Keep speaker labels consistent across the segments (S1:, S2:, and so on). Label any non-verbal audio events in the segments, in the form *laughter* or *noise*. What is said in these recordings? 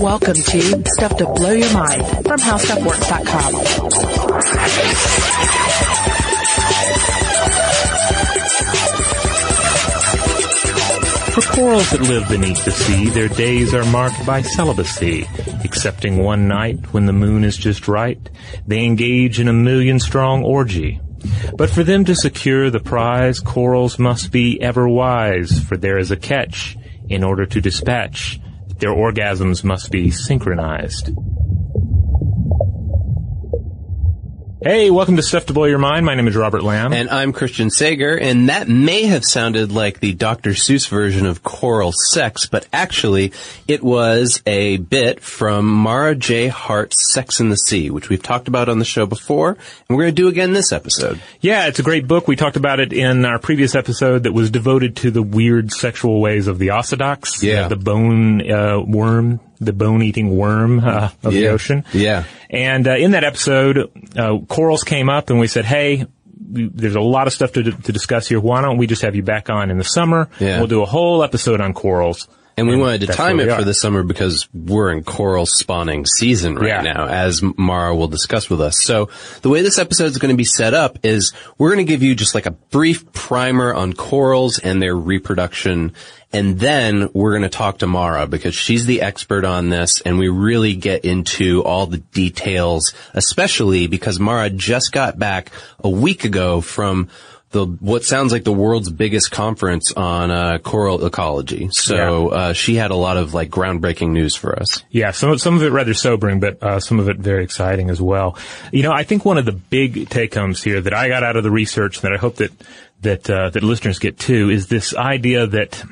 S1: Welcome to Stuff to Blow Your Mind from HowStuffWorks.com.
S2: For corals that live beneath the sea, their days are marked by celibacy. Excepting one night when the moon is just right, they engage in a million strong orgy. But for them to secure the prize, corals must be ever wise, for there is a catch in order to dispatch, their orgasms must be synchronized. Hey, welcome to Stuff to Blow Your Mind. My name is Robert Lamb.
S3: And I'm Christian Sager, and that may have sounded like the Dr. Seuss version of choral sex, but actually it was a bit from Marah J. Hardt's Sex in the Sea, which we've talked about on the show before, and we're going to do again this episode.
S2: Yeah, it's a great book. We talked about it in our previous episode that was devoted to the weird sexual ways of the Osedax,
S3: yeah.
S2: the bone uh, worm the bone-eating worm uh, of
S3: yeah.
S2: the ocean.
S3: Yeah.
S2: And uh, in that episode, uh, corals came up, and we said, "Hey, there's a lot of stuff to, to discuss here. Why don't we just have you back on in the summer?
S3: Yeah.
S2: We'll do a whole episode on corals."
S3: And we wanted to time it for the summer because we're in coral spawning season right
S2: Yeah.
S3: now, as Marah will discuss with us. So the way this episode is going to be set up is we're going to give you just like a brief primer on corals and their reproduction. And then we're going to talk to Marah because she's the expert on this and we really get into all the details, especially because Marah just got back a week ago from the what sounds like the world's biggest conference on uh, coral ecology. So uh, she had a lot of like groundbreaking news for us.
S2: Yeah, some some of it rather sobering, but uh, some of it very exciting as well. You know, I think one of the big take homes here that I got out of the research that I hope that that uh, that listeners get too is this idea that.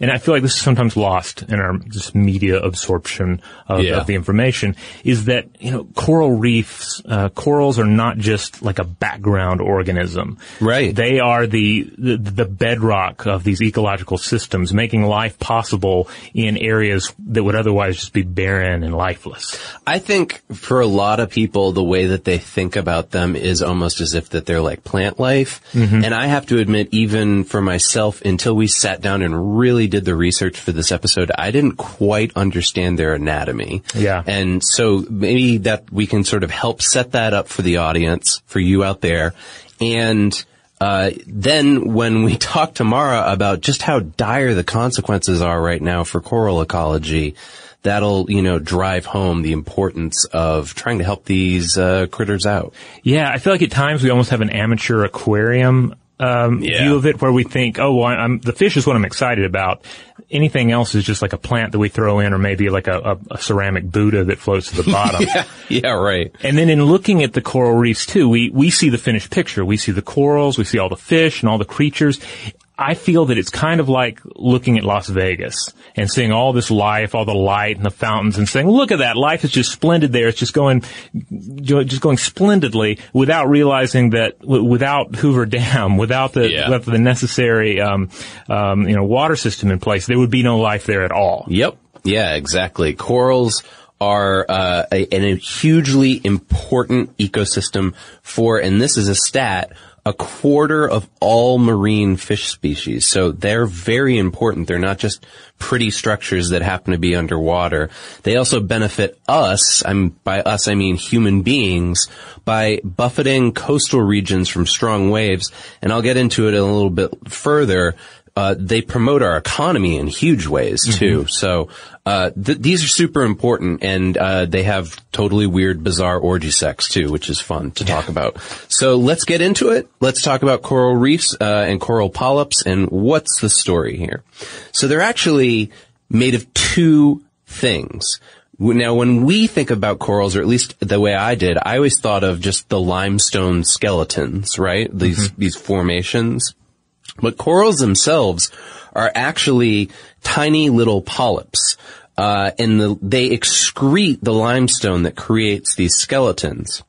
S2: And I feel like this is sometimes lost in our just media absorption of,
S3: Yeah.
S2: of the information. Is that you know coral reefs, uh, corals are not just like a background organism.
S3: Right.
S2: They are the, the the bedrock of these ecological systems, making life possible in areas that would otherwise just be barren and lifeless.
S3: I think for a lot of people, the way that they think about them is almost as if that they're like plant life. And I have to admit, even for myself, until we sat down and really did the research for this episode, I didn't quite understand their anatomy.
S2: Yeah.
S3: And so maybe that we can sort of help set that up for the audience, for you out there. And uh, then when we *laughs* talk to Marah about just how dire the consequences are right now for coral ecology, that'll, you know, drive home the importance of trying to help these uh, critters out.
S2: Yeah, I feel like at times we almost have an amateur aquarium um,
S3: Yeah.
S2: view of it where we think, oh, well, I'm, the fish is what I'm excited about. Anything else is just like a plant that we throw in or maybe like a, a, a ceramic Buddha that floats to the *laughs* bottom.
S3: Yeah, right.
S2: And then in looking at the coral reefs too, we, we see the finished picture. We see the corals, we see all the fish and all the creatures. I feel that it's kind of like looking at Las Vegas and seeing all this life, all the light and the fountains and saying, look at that, life is just splendid there. It's just going, just going splendidly without realizing that without Hoover Dam, without the,
S3: Yeah.
S2: without the necessary, um, um, you know, water system in place, there would be no life there at all.
S3: Yep. Yeah, exactly. Corals are uh, a, a hugely important ecosystem for, and this is a stat, a quarter of all marine fish species. So they're very important. They're not just pretty structures that happen to be underwater. They also benefit us, I'm, by us I mean human beings, by buffeting coastal regions from strong waves. And I'll get into it a little bit further. Uh, they promote our economy in huge ways too. So uh, th- these are super important, and uh, they have totally weird, bizarre orgy sex too, which is fun to talk about. So let's get into it. Let's talk about coral reefs uh, and coral polyps, and what's the story here. So they're actually made of two things. Now, when we think about corals, or at least the way I did, I always thought of just the limestone skeletons, right? These these formations. But corals themselves are actually tiny little polyps. Uh, and the, they excrete the limestone that creates these skeletons.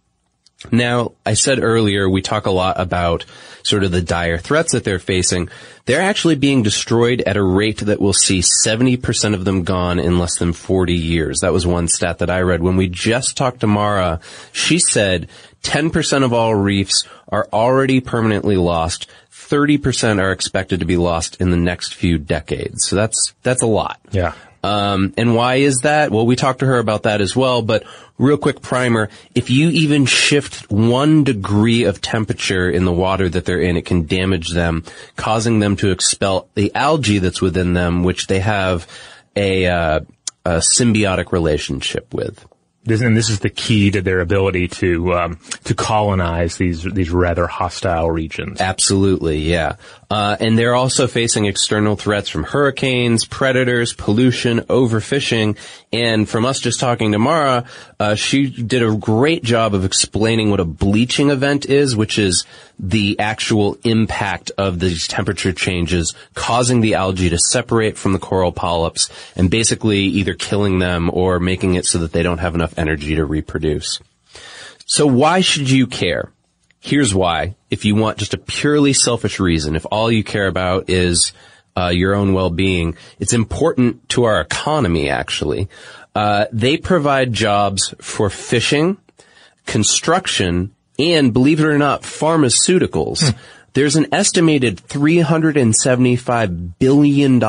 S3: Now, I said earlier, we talk a lot about sort of the dire threats that they're facing. They're actually being destroyed at a rate that will see 70% of them gone in less than 40 years. That was one stat that I read. When we just talked to Marah, she said 10% of all reefs are already permanently lost. 30% are expected to be lost in the next few decades. So that's, that's a lot.
S2: Yeah.
S3: Um, and why is that? Well, we talked to her about that as well, but real quick primer, if you even shift one degree of temperature in the water that they're in, it can damage them, causing them to expel the algae that's within them, which they have a, uh, a symbiotic relationship with.
S2: This, and this is the key to their ability to um, to colonize these these rather hostile regions.
S3: Absolutely, yeah. Uh, and they're also facing external threats from hurricanes, predators, pollution, overfishing, and from us just talking to Marah, uh, she did a great job of explaining what a bleaching event is, which is the actual impact of these temperature changes causing the algae to separate from the coral polyps and basically either killing them or making it so that they don't have enough energy to reproduce. So why should you care? Here's why. If you want just a purely selfish reason, if all you care about is uh, your own well-being, it's important to our economy. Actually, uh, they provide jobs for fishing, construction, and believe it or not, pharmaceuticals. There's an estimated $375 billion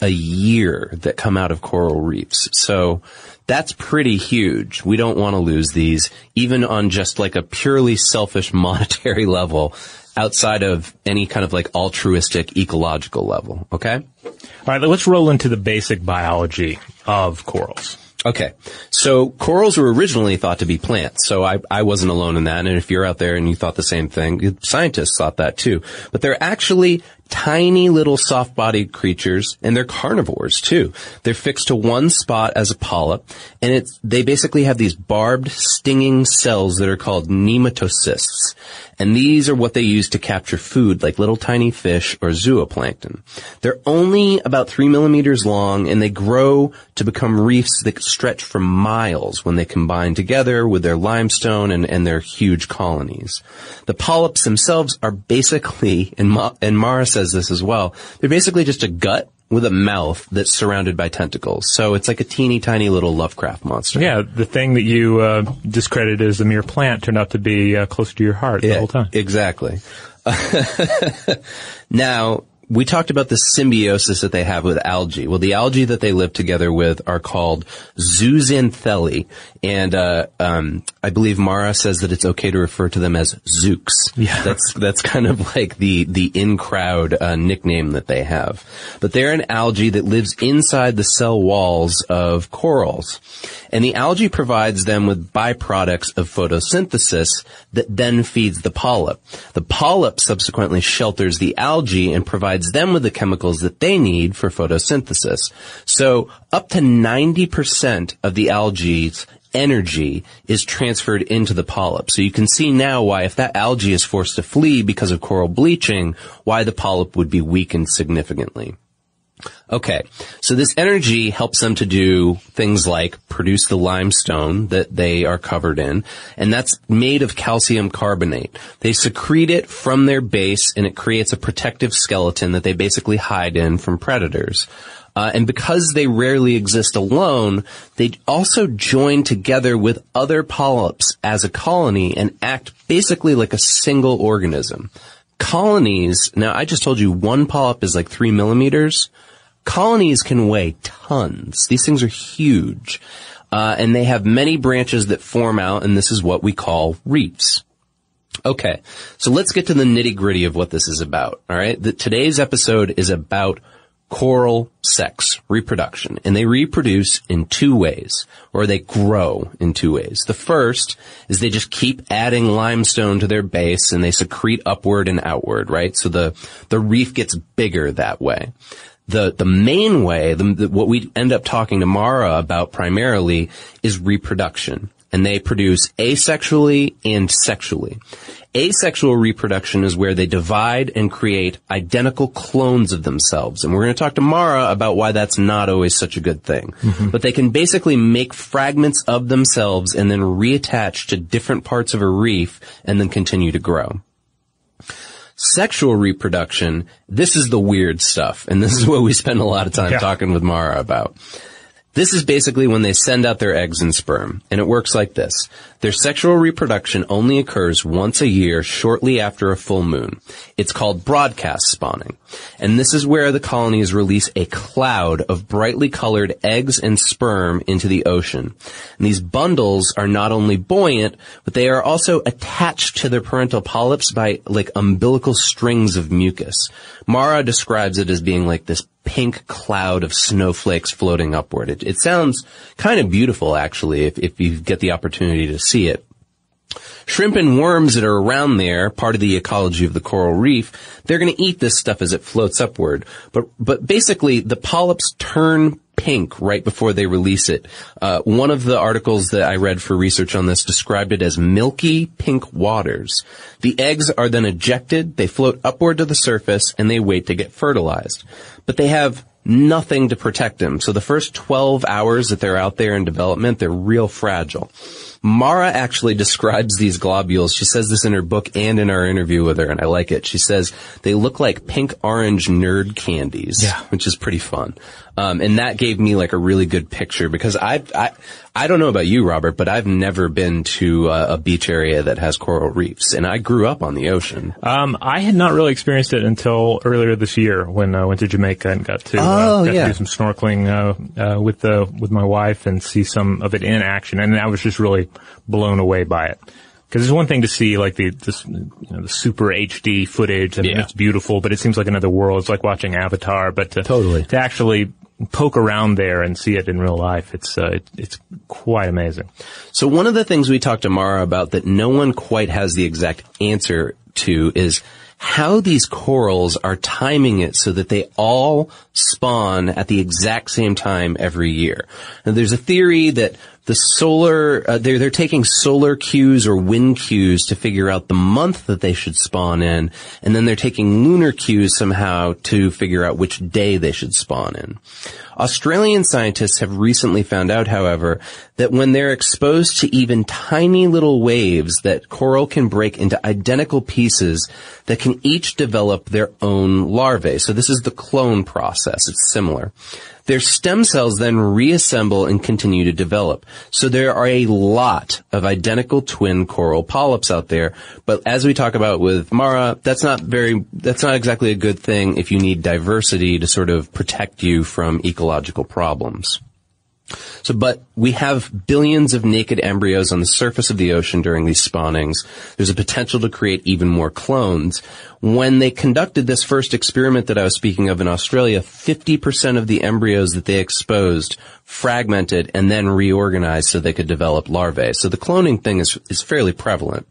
S3: a year that come out of coral reefs. So that's pretty huge. We don't want to lose these, even on just like a purely selfish *laughs* monetary level outside of any kind of like altruistic ecological level. Okay?
S2: All right, let's roll into the basic biology of corals.
S3: Okay. So corals were originally thought to be plants. So I, I wasn't alone in that. And if you're out there and you thought the same thing, scientists thought that too. But they're actually tiny little soft-bodied creatures and they're carnivores too. They're fixed to one spot as a polyp and it's, they basically have these barbed stinging cells that are called nematocysts. And these are what they use to capture food like little tiny fish or zooplankton. They're only about three millimeters long and they grow to become reefs that stretch for miles when they combine together with their limestone and, and their huge colonies. The polyps themselves are basically, in, Ma- and Marah says this as well, they're basically just a gut with a mouth that's surrounded by tentacles. So it's like a teeny tiny little Lovecraft monster.
S2: Yeah, the thing that you uh, discredited as a mere plant turned out to be uh, close to your heart the whole time.
S3: Exactly. *laughs* now, we talked about the symbiosis that they have with algae. Well, the algae that they live together with are called zooxanthellae, and uh, um, I believe Marah says that it's okay to refer to them as zooks.
S2: Yeah.
S3: that's that's kind of like the the in crowd uh, nickname that they have. But they're an algae that lives inside the cell walls of corals, and the algae provides them with byproducts of photosynthesis that then feeds the polyp. The polyp subsequently shelters the algae and provides them with the chemicals that they need for photosynthesis. So up to 90% of the algae's energy is transferred into the polyp. So you can see now why if that algae is forced to flee because of coral bleaching, why the polyp would be weakened significantly. Okay, so this energy helps them to do things like produce the limestone that they are covered in, and that's made of calcium carbonate. They secrete it from their base and it creates a protective skeleton that they basically hide in from predators. Uh, and because they rarely exist alone, they also join together with other polyps as a colony and act basically like a single organism. Colonies, now I just told you one polyp is like three millimeters. Colonies can weigh tons. These things are huge. Uh, and they have many branches that form out, and this is what we call reefs. Okay, so let's get to the nitty gritty of what this is about. All right, the, today's episode is about coral sex, reproduction, and they reproduce in two ways, or they grow in two ways. The first is they just keep adding limestone to their base and they secrete upward and outward, right? So the, the reef gets bigger that way. The, the main way, the, the, what we end up talking to Marah about primarily is reproduction. And they produce asexually and sexually. Asexual reproduction is where they divide and create identical clones of themselves. And we're going to talk to Marah about why that's not always such a good thing. Mm-hmm. But they can basically make fragments of themselves and then reattach to different parts of a reef and then continue to grow. Sexual reproduction, this is the weird stuff, and this is what we spend a lot of time
S2: Yeah.
S3: talking with Marah about. This is basically when they send out their eggs and sperm, and it works like this. Their sexual reproduction only occurs once a year shortly after a full moon. It's called broadcast spawning. And this is where the colonies release a cloud of brightly colored eggs and sperm into the ocean. And these bundles are not only buoyant, but they are also attached to their parental polyps by like umbilical strings of mucus. Marah describes it as being like this pink cloud of snowflakes floating upward. It, it sounds kind of beautiful actually if, if you get the opportunity to see it. Shrimp and worms that are around there, part of the ecology of the coral reef, they're going to eat this stuff as it floats upward. But, but basically, the polyps turn pink right before they release it. Uh, one of the articles that I read for research on this described it as milky pink waters. The eggs are then ejected, they float upward to the surface, and they wait to get fertilized. But they have nothing to protect them. So the first 12 hours that they're out there in development, they're real fragile. Marah actually describes these globules. She says this in her book and in our interview with her, and I like it. She says they look like pink orange nerd candies,
S2: Yeah.
S3: which is pretty fun. Um, and that gave me like a really good picture because I, I, I don't know about you, Robert, but I've never been to a, a beach area that has coral reefs, and I grew up on the ocean.
S2: Um, I had not really experienced it until earlier this year when I went to Jamaica and got to,
S3: Oh,
S2: uh, got
S3: yeah.
S2: to do some snorkeling uh, uh, with the with my wife and see some of it in action, and I was just really blown away by it. Because it's one thing to see like the this, you know, the super HD footage, and
S3: Yeah.
S2: it's beautiful, but it seems like another world. It's like watching Avatar, but to,
S3: Totally.
S2: to actually poke around there and see it in real life, it's uh, it, it's quite amazing.
S3: So one of the things we talked to Marah about that no one quite has the exact answer to is how these corals are timing it so that they all spawn at the exact same time every year. Now, there's a theory that the solar, uh, they're, they're taking solar cues or wind cues to figure out the month that they should spawn in, and then they're taking lunar cues somehow to figure out which day they should spawn in. Australian scientists have recently found out, however, that when they're exposed to even tiny little waves, that coral can break into identical pieces that can each develop their own larvae. So this is the clone process. It's similar. Their stem cells then reassemble and continue to develop. So there are a lot of identical twin coral polyps out there, but as we talk about with Marah, that's not very, that's not exactly a good thing if you need diversity to sort of protect you from ecological problems. So, but we have billions of naked embryos on the surface of the ocean during these spawnings. There's a potential to create even more clones. When they conducted this first experiment that I was speaking of in Australia, 50% of the embryos that they exposed fragmented and then reorganized so they could develop larvae. So the cloning thing is, is fairly prevalent.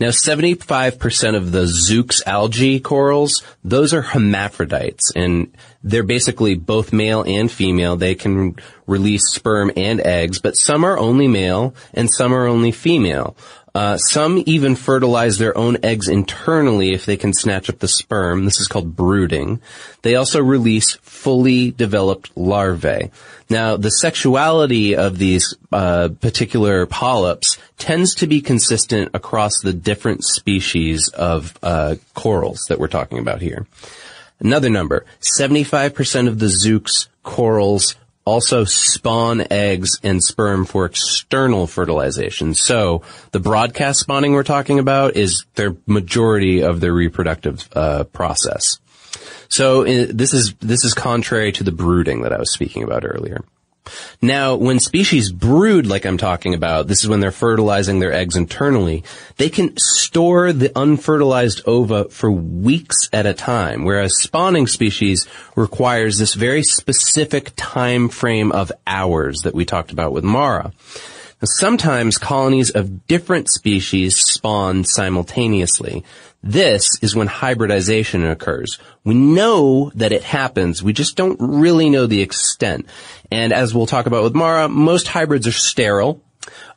S3: Now, 75% of the Zoox algae corals, those are hermaphrodites, and they're basically both male and female. They can release sperm and eggs, but some are only male and some are only female. Uh, some even fertilize their own eggs internally if they can snatch up the sperm. This is called brooding. They also release fully developed larvae. Now, the sexuality of these uh, particular polyps tends to be consistent across the different species of uh, corals that we're talking about here. Another number: seventy-five percent of the Zoox corals also spawn eggs and sperm for external fertilization. So the broadcast spawning we're talking about is their majority of their reproductive uh, process. So uh, this is this is contrary to the brooding that I was speaking about earlier. Now, when species brood, like I'm talking about, this is when they're fertilizing their eggs internally, they can store the unfertilized ova for weeks at a time, whereas spawning species requires this very specific time frame of hours that we talked about with Marah. Now, sometimes colonies of different species spawn simultaneously. This is when hybridization occurs. We know that it happens. We just don't really know the extent. And as we'll talk about with Marah, most hybrids are sterile.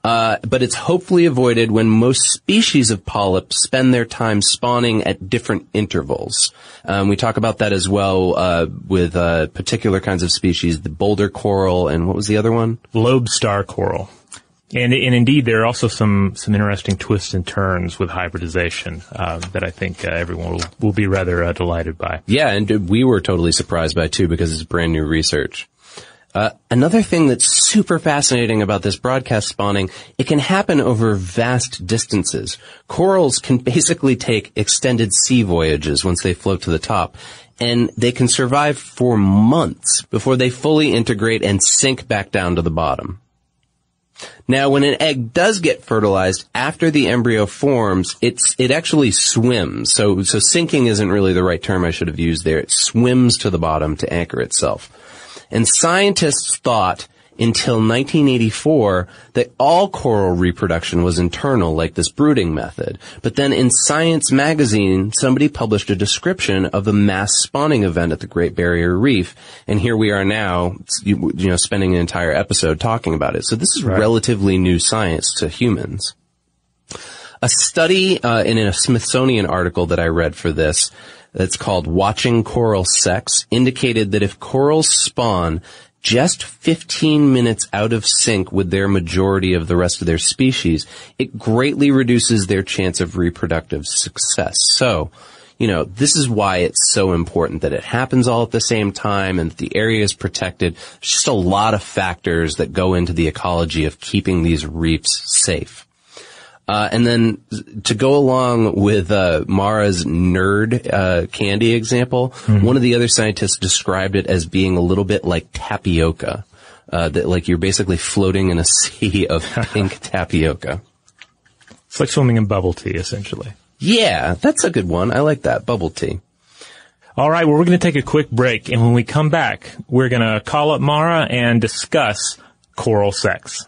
S3: Uh, but it's hopefully avoided when most species of polyps spend their time spawning at different intervals. Um, we talk about that as well uh, with uh, particular kinds of species, the boulder coral and what was the other one?
S2: Lobestar coral. And, and indeed, there are also some, some interesting twists and turns with hybridization uh, that I think uh, everyone will, will be rather uh, delighted by.
S3: Yeah, and we were totally surprised by too because it's brand new research. Uh, another thing that's super fascinating about this broadcast spawning, it can happen over vast distances. Corals can basically take extended sea voyages once they float to the top, and they can survive for months before they fully integrate and sink back down to the bottom. Now, when an egg does get fertilized after the embryo forms, it's it actually swims. So so sinking isn't really the right term I should have used there. It swims to the bottom to anchor itself. And scientists thought until 1984 that all coral reproduction was internal, like this brooding method. But then in Science magazine, somebody published a description of the mass spawning event at the Great Barrier Reef, and here we are now, you, you know, spending an entire episode talking about it. So this is right. relatively new science to humans. A study uh, in a Smithsonian article that I read for this that's called Watching Coral Sex indicated that if corals spawn just 15 minutes out of sync with their majority of the rest of their species, it greatly reduces their chance of reproductive success. So, you know, this is why it's so important that it happens all at the same time and that the area is protected. There's just a lot of factors that go into the ecology of keeping these reefs safe. Uh, and then to go along with uh, Marah's nerd uh, candy example, mm-hmm. one of the other scientists described it as being a little bit like tapioca. Uh, that like you're basically floating in a *laughs* sea of pink *laughs* tapioca.
S2: It's like swimming in bubble tea, essentially.
S3: Yeah, that's a good one. I like that bubble tea.
S2: All right, well, we're going to take a quick break, and when we come back, we're going to call up Marah and discuss coral sex.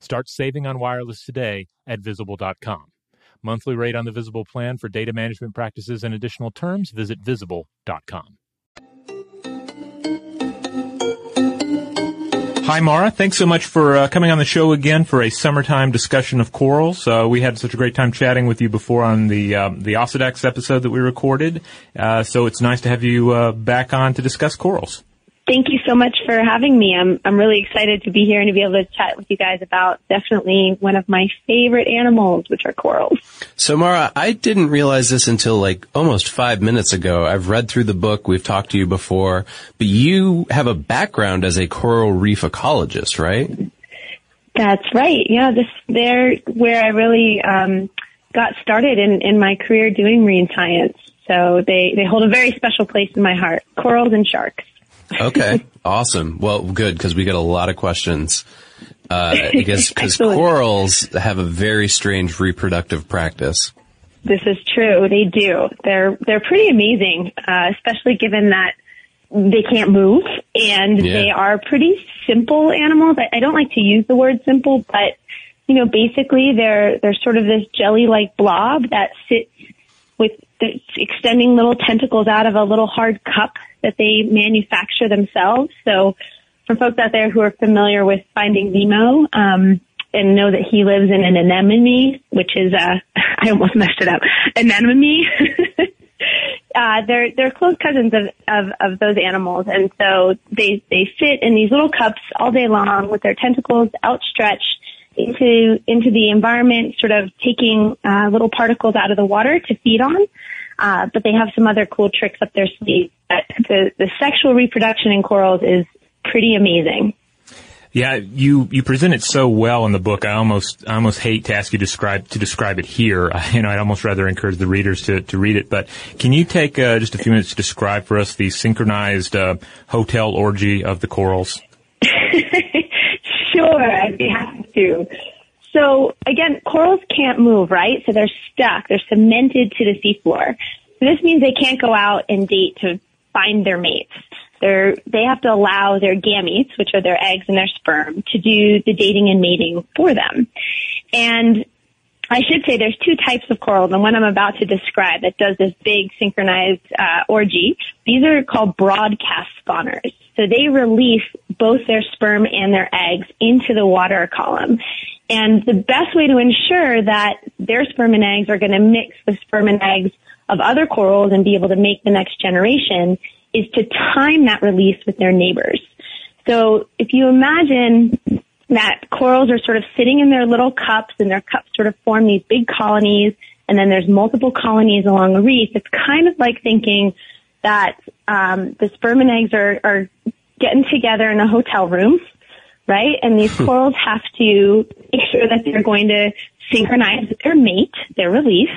S2: Start saving on wireless today at visible.com. Monthly rate on the Visible plan for data management practices and additional terms, visit visible.com. Hi, Marah. Thanks so much for uh, coming on the show again for a summertime discussion of corals. Uh, we had such a great time chatting with you before on the um, the Osedax episode that we recorded. Uh, so it's nice to have you uh, back on to discuss corals.
S4: Thank you so much for having me. I'm I'm really excited to be here and to be able to chat with you guys about definitely one of my favorite animals, which are corals.
S3: So Marah, I didn't realize this until like almost five minutes ago. I've read through the book. We've talked to you before, but you have a background as a coral reef ecologist, right?
S4: That's right. Yeah, this they're where I really um, got started in in my career doing marine science. So they they hold a very special place in my heart. Corals and sharks.
S3: Okay, awesome. Well, good because we get a lot of questions. Uh, *laughs* because because corals have a very strange reproductive practice.
S4: This is true. They do. They're they're pretty amazing, uh, especially given that they can't move and
S3: Yeah.
S4: they are pretty simple animals. I, I don't like to use the word simple, but you know, basically they're, they're sort of this jelly-like blob that sits with extending little tentacles out of a little hard cup that they manufacture themselves. So for folks out there who are familiar with Finding Nemo, um, and know that he lives in an anemone, which is, uh, *laughs* I almost messed it up, anemone. *laughs* uh, they're, they're close cousins of, of, of those animals. And so they, they sit in these little cups all day long with their tentacles outstretched into, into the environment, sort of taking, uh, little particles out of the water to feed on. Uh, but they have some other cool tricks up their sleeve. The, the sexual reproduction in corals is pretty amazing.
S2: Yeah, you you present it so well in the book. I almost I almost hate to ask you to describe to describe it here. I, *laughs* you know, I'd almost rather encourage the readers to to read it. But can you take uh, just a few minutes to describe for us the synchronized uh, hotel orgy of the corals? *laughs*
S4: sure, I'd be happy to. So again, corals can't move, right? So they're stuck. They're cemented to the seafloor. So this means they can't go out and date to find their mates. They're, they have to allow their gametes, which are their eggs and their sperm, to do the dating and mating for them. And I should say there's two types of coral. The one I'm about to describe that does this big synchronized uh, orgy. These are called broadcast spawners. So they release both their sperm and their eggs into the water column. And the best way to ensure that their sperm and eggs are going to mix with sperm and eggs of other corals and be able to make the next generation is to time that release with their neighbors. So if you imagine that corals are sort of sitting in their little cups and their cups sort of form these big colonies and then there's multiple colonies along a reef, it's kind of like thinking that um, the sperm and eggs are, are getting together in a hotel room, right? And these hmm. corals have to make sure that they're going to synchronize with their mate, their release,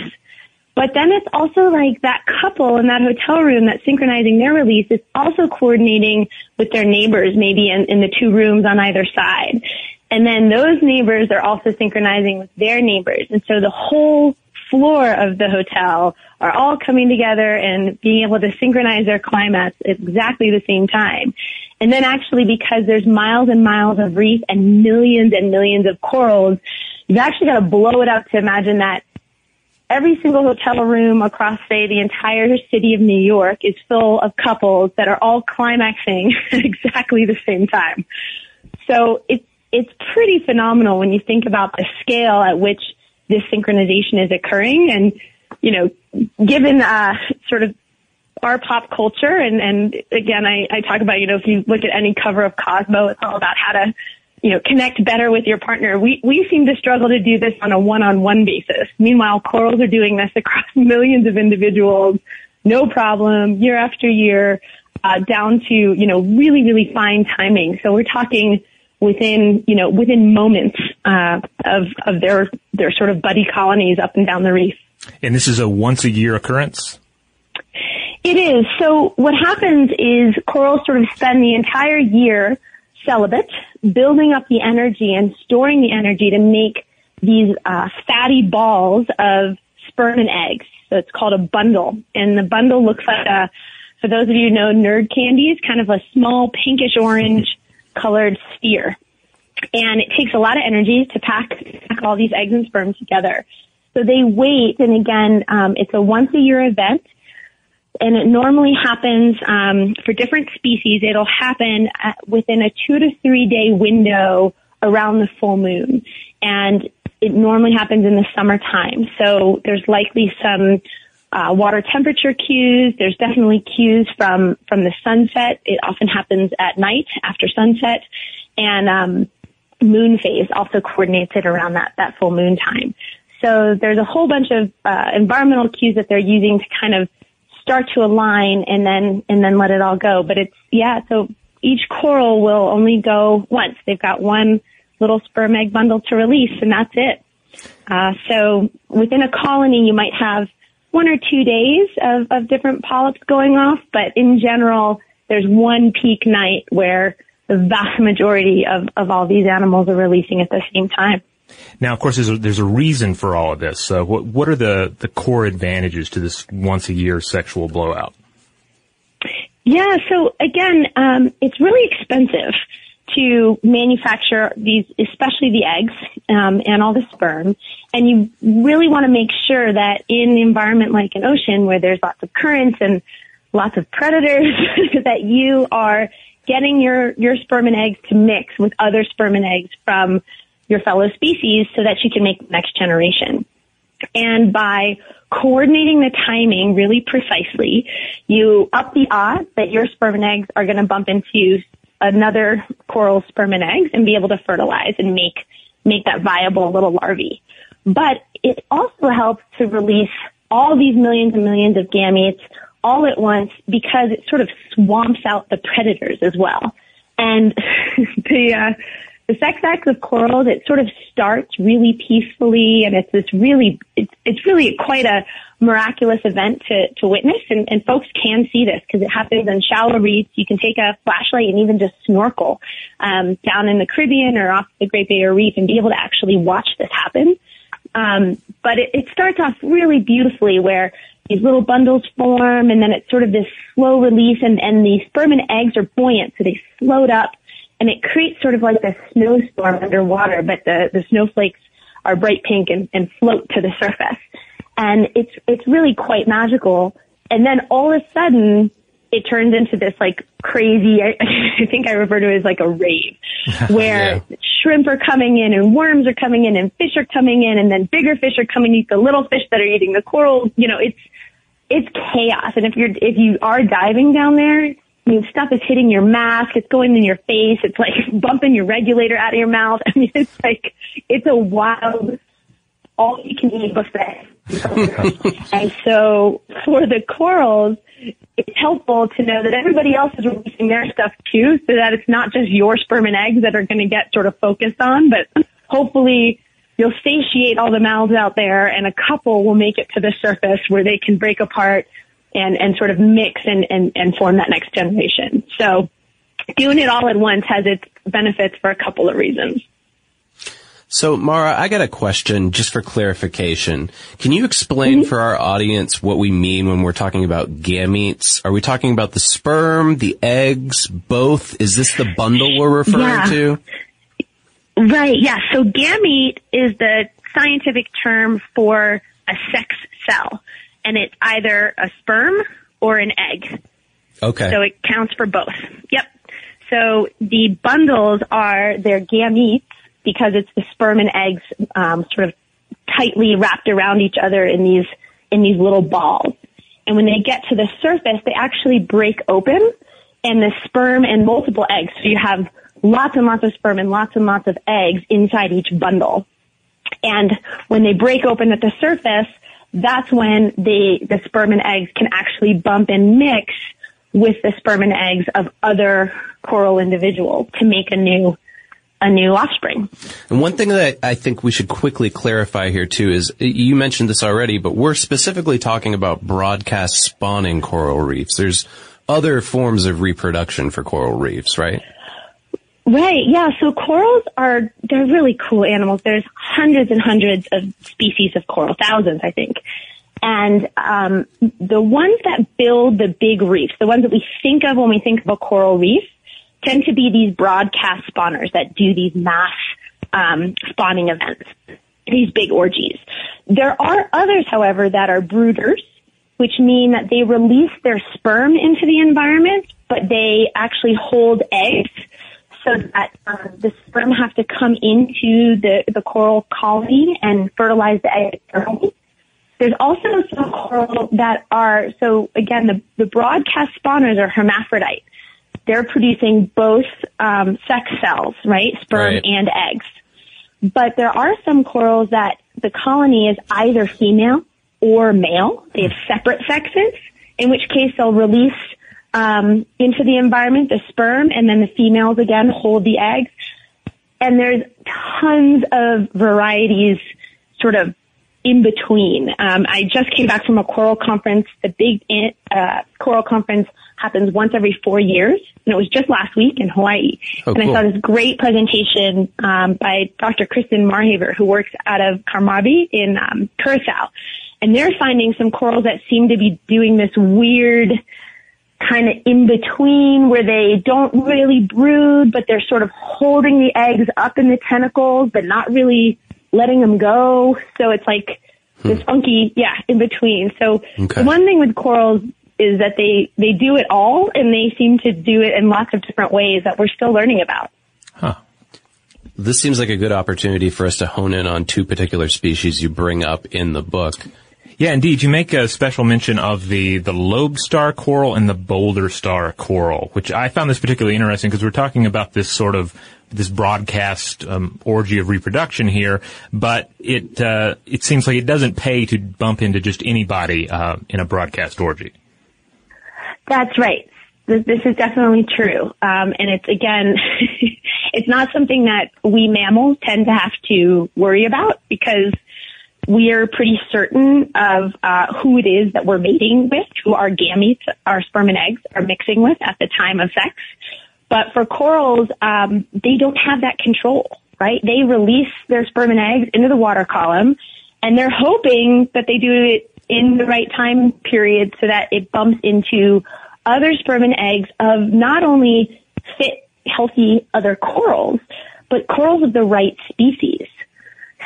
S4: but then it's also like that couple in that hotel room that's synchronizing their release is also coordinating with their neighbors, maybe in, in the two rooms on either side. And then those neighbors are also synchronizing with their neighbors. And so the whole floor of the hotel are all coming together and being able to synchronize their climates at exactly the same time. And then actually because there's miles and miles of reef and millions and millions of corals, you've actually got to blow it up to imagine that every single hotel room across, say, the entire city of New York is full of couples that are all climaxing *laughs* at exactly the same time. So it's, it's pretty phenomenal when you think about the scale at which this synchronization is occurring and, you know, given, uh, sort of our pop culture and, and again, I, I talk about, you know, if you look at any cover of Cosmo, it's all about how to you know, connect better with your partner. We, we seem to struggle to do this on a one-on-one basis. Meanwhile, corals are doing this across *laughs* millions of individuals, no problem, year after year, uh, down to, you know, really, really fine timing. So we're talking within, you know, within moments, uh, of, of their, their sort of buddy colonies up and down the reef.
S2: And this is a once a year occurrence?
S4: It is. So what happens is corals sort of spend the entire year celibate, building up the energy and storing the energy to make these uh, fatty balls of sperm and eggs. So it's called a bundle, and the bundle looks like a. For those of you who know nerd candies, kind of a small pinkish orange colored sphere. And it takes a lot of energy to pack, pack all these eggs and sperm together. So they wait, and again, um, it's a once a year event and it normally happens um, for different species. It'll happen at, within a two to three day window around the full moon, and it normally happens in the summertime. So there's likely some uh, water temperature cues. There's definitely cues from from the sunset. It often happens at night after sunset, and um, moon phase also coordinates it around that that full moon time. So there's a whole bunch of uh, environmental cues that they're using to kind of start to align and then and then let it all go. But it's yeah, so each coral will only go once. They've got one little sperm egg bundle to release and that's it. Uh, so within a colony you might have one or two days of, of different polyps going off, but in general there's one peak night where the vast majority of, of all these animals are releasing at the same time.
S2: Now, of course, there's a, there's a reason for all of this. So what, what are the, the core advantages to this once a year sexual blowout?
S4: Yeah, so again, um, it's really expensive to manufacture these, especially the eggs. um, and all the sperm. And you really want to make sure that in an environment like an ocean where there's lots of currents and lots of predators, *laughs* that you are getting your, your sperm and eggs to mix with other sperm and eggs from your fellow species so that you can make the next generation. And by coordinating the timing really precisely, you up the odds that your sperm and eggs are going to bump into another coral sperm and eggs and be able to fertilize and make make that viable little larvae. But it also helps to release all these millions and millions of gametes all at once because it sort of swamps out the predators as well. And *laughs* the uh, the sex acts of corals, it sort of starts really peacefully and it's this really, it's, it's really quite a miraculous event to, to witness and, and folks can see this because it happens in shallow reefs. You can take a flashlight and even just snorkel, um, down in the Caribbean or off the Great Barrier Reef and be able to actually watch this happen. Um, but it, it starts off really beautifully where these little bundles form and then it's sort of this slow release and, and the sperm and eggs are buoyant so they float up and it creates sort of like a snowstorm underwater, but the, the snowflakes are bright pink and, and float to the surface. And it's, it's really quite magical. And then all of a sudden, it turns into this like crazy, I, *laughs* I think I refer to it as like a rave, *laughs* where yeah. shrimp are coming in and worms are coming in and fish are coming in and then bigger fish are coming to eat the little fish that are eating the coral. You know, it's, it's chaos. And if you're, if you are diving down there, I mean, stuff is hitting your mask. It's going in your face. It's like *laughs* bumping your regulator out of your mouth. I mean, it's like, it's a wild, all you can eat buffet. *laughs* and so for the corals, it's helpful to know that everybody else is releasing their stuff too, so that it's not just your sperm and eggs that are going to get sort of focused on, but hopefully you'll satiate all the mouths out there and a couple will make it to the surface where they can break apart and, and sort of mix and, and, and form that next generation. So doing it all at once has its benefits for a couple of reasons.
S3: So, Marah, I got a question just for clarification. Can you explain mm-hmm. for our audience what we mean when we're talking about gametes? Are we talking about the sperm, the eggs, both? Is this the bundle we're referring
S4: yeah.
S3: to?
S4: Right, yeah. So gamete is the scientific term for a sex cell and it's either a sperm or an egg.
S3: Okay.
S4: So it counts for both. Yep. So the bundles are their gametes because it's the sperm and eggs um, sort of tightly wrapped around each other in these in these little balls. And when they get to the surface, they actually break open, and the sperm and multiple eggs. So you have lots and lots of sperm and lots and lots of eggs inside each bundle. And when they break open at the surface, that's when the, the sperm and eggs can actually bump and mix with the sperm and eggs of other coral individuals to make a new a new offspring.
S3: And one thing that I think we should quickly clarify here too is you mentioned this already, but we're specifically talking about broadcast spawning coral reefs. There's other forms of reproduction for coral reefs, right?
S4: Right, yeah. So corals are, they're really cool animals. There's hundreds and hundreds of species of coral, thousands, I think. And um, the ones that build the big reefs, the ones that we think of when we think of a coral reef, tend to be these broadcast spawners that do these mass um, spawning events, these big orgies. There are others, however, that are brooders, which mean that they release their sperm into the environment, but they actually hold eggs so that um, the sperm have to come into the, the coral colony and fertilize the egg. There's also some coral that are, so again, the, the broadcast spawners are hermaphrodite. They're producing both um, sex cells, right, sperm right. and eggs. But there are some corals that the colony is either female or male. They have separate sexes, in which case they'll release um, into the environment, the sperm, and then the females again hold the eggs. And there's tons of varieties sort of in between. Um, I just came back from a coral conference. The big uh, coral conference happens once every four years, and it was just last week in Hawaii. Oh, and cool. I saw this great presentation um, by Dr. Kristen Marhaver, who works out of CARMABI in um, Curacao. And they're finding some corals that seem to be doing this weird kind of in between where they don't really brood, but they're sort of holding the eggs up in the tentacles, but not really letting them go. So it's like this funky, yeah, in between. So
S3: Okay.
S4: the one thing with corals is that they, they do it all and they seem to do it in lots of different ways that we're still learning about.
S3: This seems like a good opportunity for us to hone in on two particular species you bring up in the book.
S2: Yeah, indeed. You make a special mention of the, the lobe star coral and the boulder star coral, which I found this particularly interesting because we're talking about this sort of this broadcast um, orgy of reproduction here, but it uh, it seems like it doesn't pay to bump into just anybody uh, in a broadcast orgy.
S4: That's right. This, is definitely true. Um, and it's again, *laughs* it's not something that we mammals tend to have to worry about because we are pretty certain of uh, who it is that we're mating with, who our gametes, our sperm and eggs, are mixing with at the time of sex. But for corals, um, they don't have that control, right? They release their sperm and eggs into the water column, and they're hoping that they do it in the right time period so that it bumps into other sperm and eggs of not only fit, healthy other corals, but corals of the right species.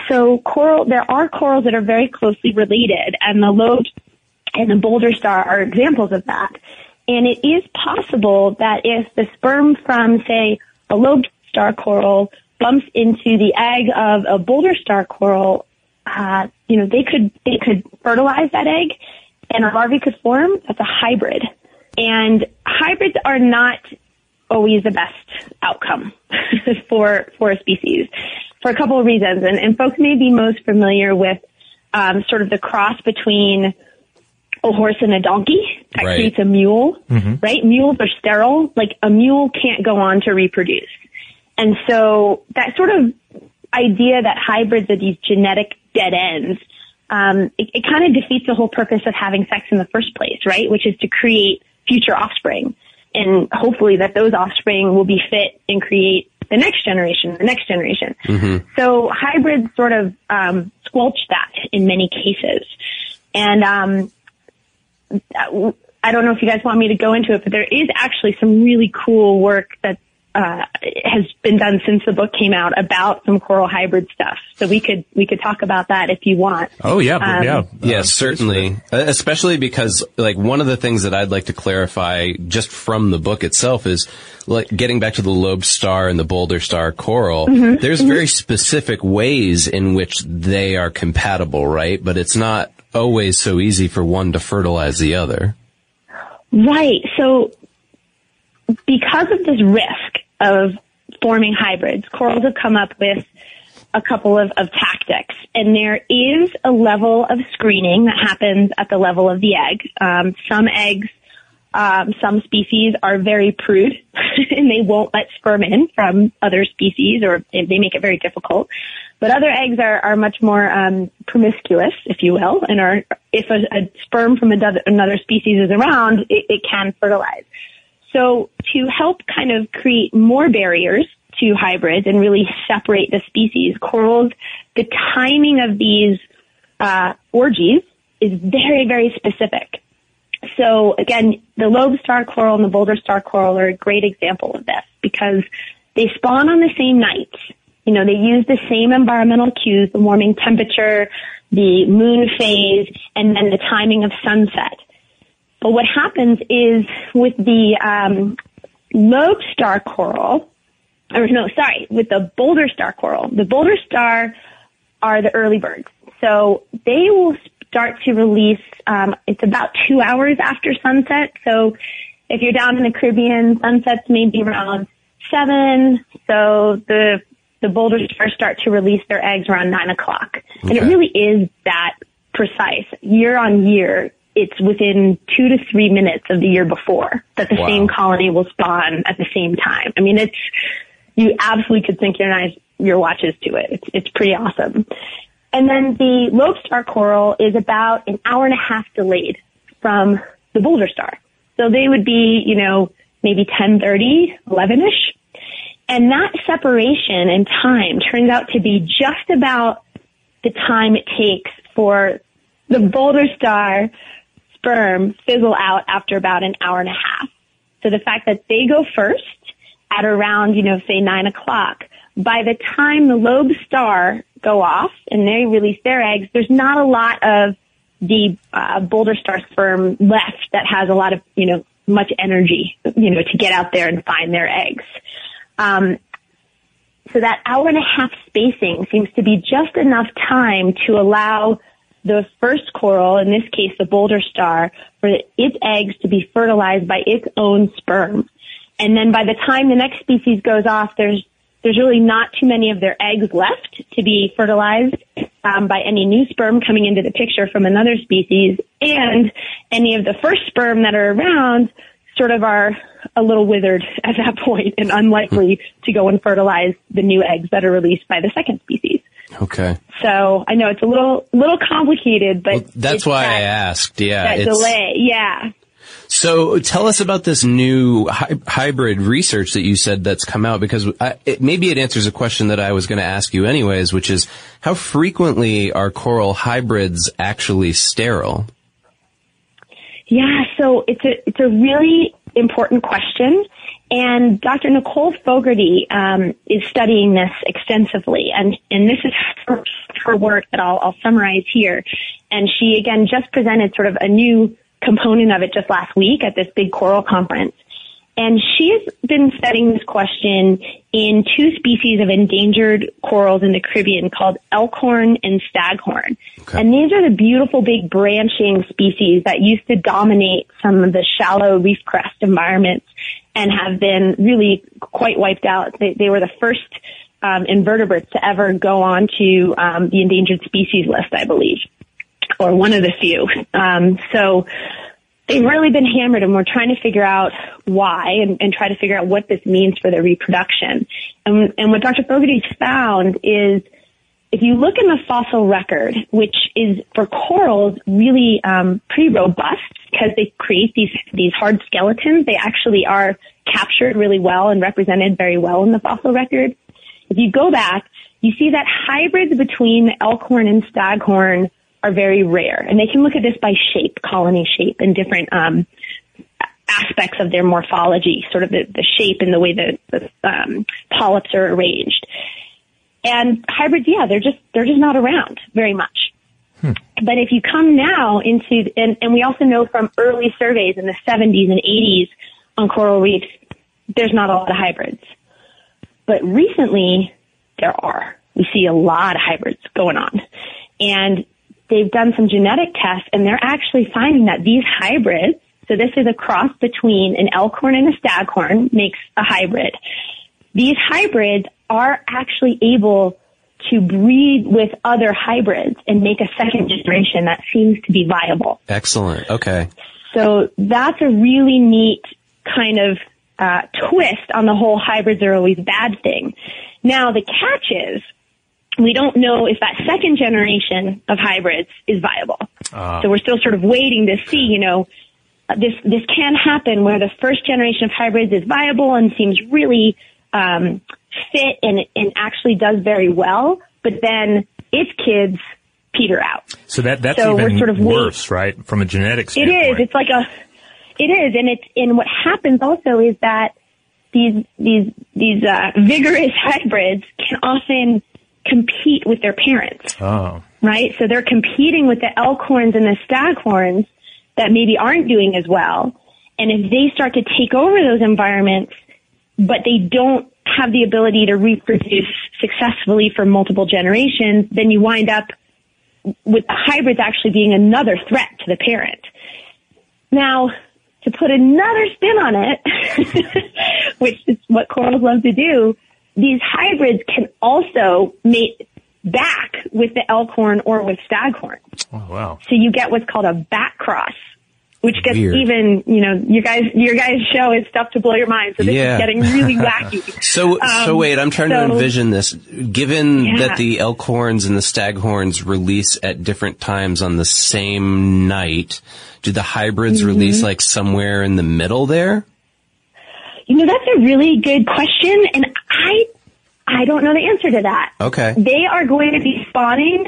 S4: So coral, there are corals that are very closely related, and the lobes and the boulder star are examples of that. And it is possible that if the sperm from, say, a lobed star coral bumps into the egg of a boulder star coral, uh, you know, they could they could fertilize that egg, and a larvae could form. That's a hybrid, and hybrids are not always the best outcome *laughs* for for a species for a couple of reasons. And, and folks may be most familiar with um, sort of the cross between a horse and a donkey that
S3: Right.
S4: creates a mule, right? Mules are sterile. Like a mule can't go on to reproduce. And so that sort of idea that hybrids are these genetic dead ends, um, it, it kind of defeats the whole purpose of having sex in the first place, right? Which is to create future offspring. And hopefully that those offspring will be fit and create the next generation, the next generation. So hybrids sort of um, squelch that in many cases. And um, I don't know if you guys want me to go into it, but there is actually some really cool work that uh, has been done since the book came out about some coral hybrid stuff. So we could we could talk about that if you want.
S2: Oh yeah,
S4: Um,
S2: yeah,
S3: Yes, certainly. Uh, Especially because, like, one of the things that I'd like to clarify just from the book itself is, like, getting back to the lobe star and the boulder star coral, there's very specific ways in which they are compatible, right? But it's not always so easy for one to fertilize the other.
S4: Right. So because of this risk of forming hybrids, corals have come up with a couple of, of tactics. And there is a level of screening that happens at the level of the egg. Um, some eggs, um, some species are very prude *laughs* and they won't let sperm in from other species or they make it very difficult. But other eggs are, are much more um, promiscuous, if you will, and are if a, a sperm from another, another species is around, it, it can fertilize. So to help kind of create more barriers to hybrids and really separate the species, corals, the timing of these uh, orgies is very, very specific. So again, the lobe star coral and the boulder star coral are a great example of this because they spawn on the same nights. You know, they use the same environmental cues, the warming temperature, the moon phase, and then the timing of sunset. But what happens is with the um, lobe star coral, or no, sorry, with the boulder star coral, the boulder star are the early birds. So they will start to release, um, it's about two hours after sunset. So if you're down in the Caribbean, sunsets may be around seven. So the, the boulder stars start to release their eggs around nine o'clock. And it really is that precise. Year on year, it's within two to three minutes of the year before that the
S3: Wow.
S4: same colony will spawn at the same time. I mean, it's, you absolutely could synchronize your watches to it. It's, it's pretty awesome. And then the lobe star coral is about an hour and a half delayed from the boulder star. So they would be, you know, maybe 1030, 11ish. And that separation in time turns out to be just about the time it takes for the boulder star sperm fizzle out after about an hour and a half. So the fact that they go first at around, you know, say nine o'clock, by the time the lobe star go off and they release their eggs, there's not a lot of the uh, boulder star sperm left that has a lot of, you know, much energy, you know, to get out there and find their eggs. Um, so that hour and a half spacing seems to be just enough time to allow the first coral, in this case the boulder star, for its eggs to be fertilized by its own sperm. And then by the time the next species goes off, there's there's really not too many of their eggs left to be fertilized um, by any new sperm coming into the picture from another species, and any of the first sperm that are around sort of are a little withered at that point and unlikely to go and fertilize the new eggs that are released by the second species.
S3: Okay.
S4: So I know it's a little little complicated, but
S3: Well, that's why
S4: that,
S3: I asked. Yeah.
S4: that delay. Yeah.
S3: So tell us about this new hy- hybrid research that you said that's come out because I, it, maybe it answers a question that I was going to ask you anyways, which is how frequently are coral hybrids actually sterile?
S4: Yeah, so it's a it's a really important question, and Dr. Nicole Fogarty um, is studying this extensively, and and this is her, her work that I'll, I'll summarize here. And she again just presented sort of a new component of it just last week at this big coral conference. And she's been studying this question in two species of endangered corals in the Caribbean called elkhorn and staghorn. And these are the beautiful big branching species that used to dominate some of the shallow reef crest environments and have been really quite wiped out. They, they were the first um, invertebrates to ever go on to um, the endangered species list, I believe, or one of the few. Um, so they've really been hammered and we're trying to figure out why and, and try to figure out what this means for their reproduction. And, and what Dr. Fogarty's found is if you look in the fossil record, which is for corals really um, pretty robust because they create these these hard skeletons, they actually are captured really well and represented very well in the fossil record. If you go back, you see that hybrids between elkhorn and staghorn are very rare, and they can look at this by shape, colony shape, and different um, aspects of their morphology, sort of the, the shape and the way the, the um, polyps are arranged. And hybrids, yeah, they're just they're just not around very much. Hmm. But if you come now into, and, and we also know from early surveys in the 70s and 80s on coral reefs, there's not a lot of hybrids. But recently, there are. We see a lot of hybrids going on. And they've done some genetic tests and they're actually finding that these hybrids, so this is a cross between an elkhorn and a staghorn makes a hybrid. These hybrids are actually able to breed with other hybrids and make a second generation that seems to be viable.
S3: Excellent. Okay.
S4: So that's a really neat kind of uh, twist on the whole hybrids are always bad thing. Now the catch is we don't know if that second generation of hybrids is viable. So we're still sort of waiting to see, you know, uh, this this can happen where the first generation of hybrids is viable and seems really um, fit and and actually does very well, but then its kids peter out.
S2: So that that's
S4: So
S2: even
S4: sort of
S2: worse, right? From a genetic
S4: It
S2: standpoint.
S4: is. It's like a. It is, and it's and what happens also is that these these these uh, vigorous *laughs* hybrids can often compete with their parents,
S2: Oh.
S4: right? So they're competing with the elkhorns and the staghorns that maybe aren't doing as well, and if they start to take over those environments, but they don't have the ability to reproduce successfully for multiple generations, then you wind up with the hybrids actually being another threat to the parent. Now, to put another spin on it, *laughs* which is what corals love to do, these hybrids can also mate back with the elkhorn or with staghorn.
S2: oh wow.
S4: So you get what's called a back cross, which gets
S3: Weird.
S4: even, you know, your guys, your guys' show is stuff to blow your mind. So this
S3: Yeah.
S4: is getting really *laughs* wacky.
S3: So, so
S4: Um,
S3: wait, I'm trying to envision this. Given
S4: Yeah.
S3: that the elk horns and the staghorns release at different times on the same night, do the hybrids
S4: Mm-hmm.
S3: release like somewhere in the middle there?
S4: You know, that's a really good question, and I, I don't know the answer to that.
S3: Okay.
S4: They are going to be spawning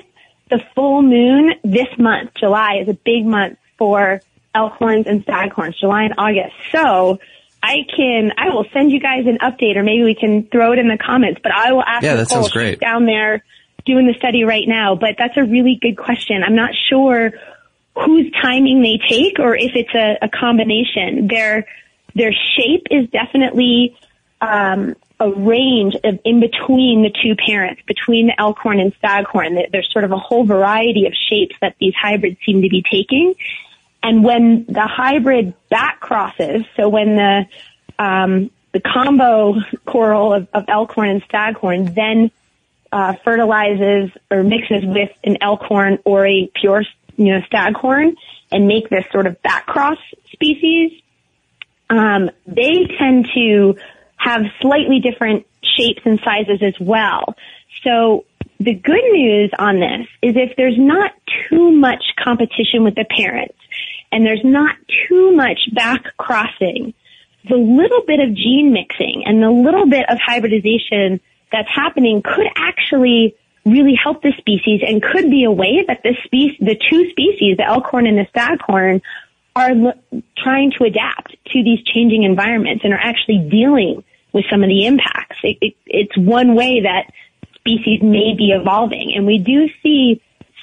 S4: the full moon this month. July is a big month for elkhorns and staghorns, July and August. So I can, I will send you guys an update or maybe we can throw it in the comments, but I will ask
S3: Yeah, that sounds great.
S4: Down there doing the study right now, but that's a really good question. I'm not sure whose timing they take or if it's a, a combination. Their, their shape is definitely, um, a range of in between the two parents, between the elkhorn and staghorn. There- There's sort of a whole variety of shapes that these hybrids seem to be taking. And when the hybrid back crosses, so when the um, the combo coral of, of elkhorn and staghorn then uh, fertilizes or mixes with an elkhorn or a pure, you know, staghorn and make this sort of back cross species, um, they tend to have slightly different shapes and sizes as well. So the good news on this is if there's not too much competition with the parents and there's not too much back crossing, the little bit of gene mixing and the little bit of hybridization that's happening could actually really help the species and could be a way that the species, the two species, the elkhorn and the staghorn, are l- trying to adapt to these changing environments and are actually dealing with some of the impacts. It, it, it's one way that species may be evolving, and we do see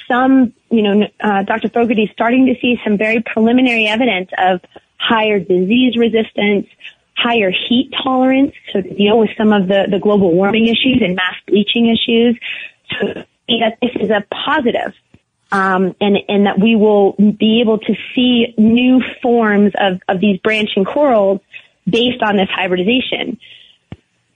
S4: some, you know, uh, Dr. Fogarty starting to see some very preliminary evidence of higher disease resistance, higher heat tolerance, so to deal with some of the, the global warming issues and mass bleaching issues. So that this is a positive um, and and that we will be able to see new forms of of these branching corals based on this hybridization.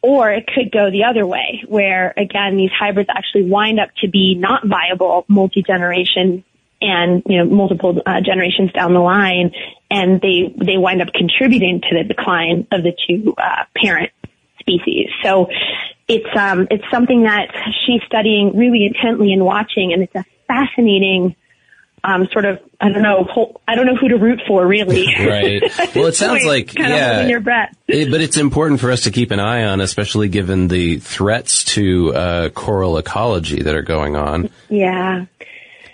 S4: Or it could go the other way, where again these hybrids actually wind up to be not viable multi-generation and you know multiple uh, generations down the line, and they they wind up contributing to the decline of the two uh, parent species. So it's um it's something that she's studying really intently and watching, and it's a fascinating um sort of I don't know whole, I don't know who to root for really. *laughs*
S3: Right. Well, it *laughs* sounds like yeah,
S4: holding your breath.
S3: It- but it's important for us to keep an eye on, especially given the threats to uh, coral ecology that are going on.
S4: Yeah.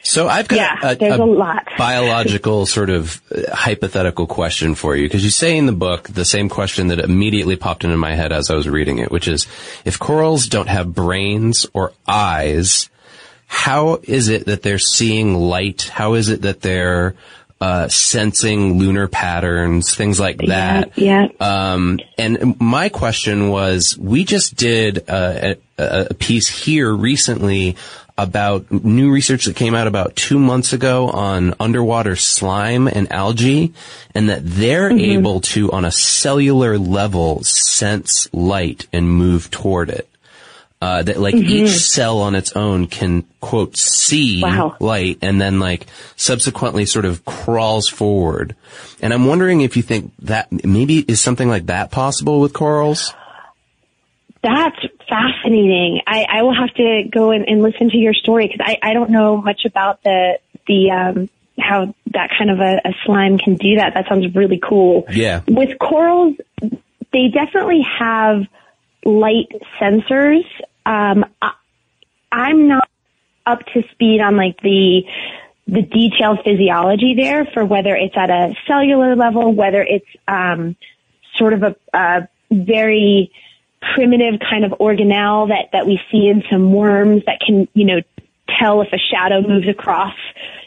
S3: So I've got
S4: Yeah,
S3: a,
S4: there's a lot. *laughs*
S3: biological sort of uh, hypothetical question for you because you say in the book the same question that immediately popped into my head as I was reading it, which is if corals don't have brains or eyes, how is it that they're seeing light? How is it that they're uh, sensing lunar patterns, things like that?
S4: Yeah.
S3: Um, and my question was, we just did uh, a, a piece here recently about new research that came out about two months ago on underwater slime and algae, and that they're able to, on a cellular level, sense light and move toward it. Uh, that like each cell on its own can quote see
S4: Wow.
S3: light and then like subsequently sort of crawls forward. And I'm wondering if you think that maybe is something like that possible with corals?
S4: That's fascinating. I, I will have to go and, and listen to your story because I, I don't know much about the the um, how that kind of a, a slime can do that. That sounds really cool.
S3: Yeah.
S4: With corals, they definitely have light sensors. Um, I, I'm not up to speed on like the the detailed physiology there for whether it's at a cellular level, whether it's um, sort of a, a very primitive kind of organelle that that we see in some worms that can you know tell if a shadow moves across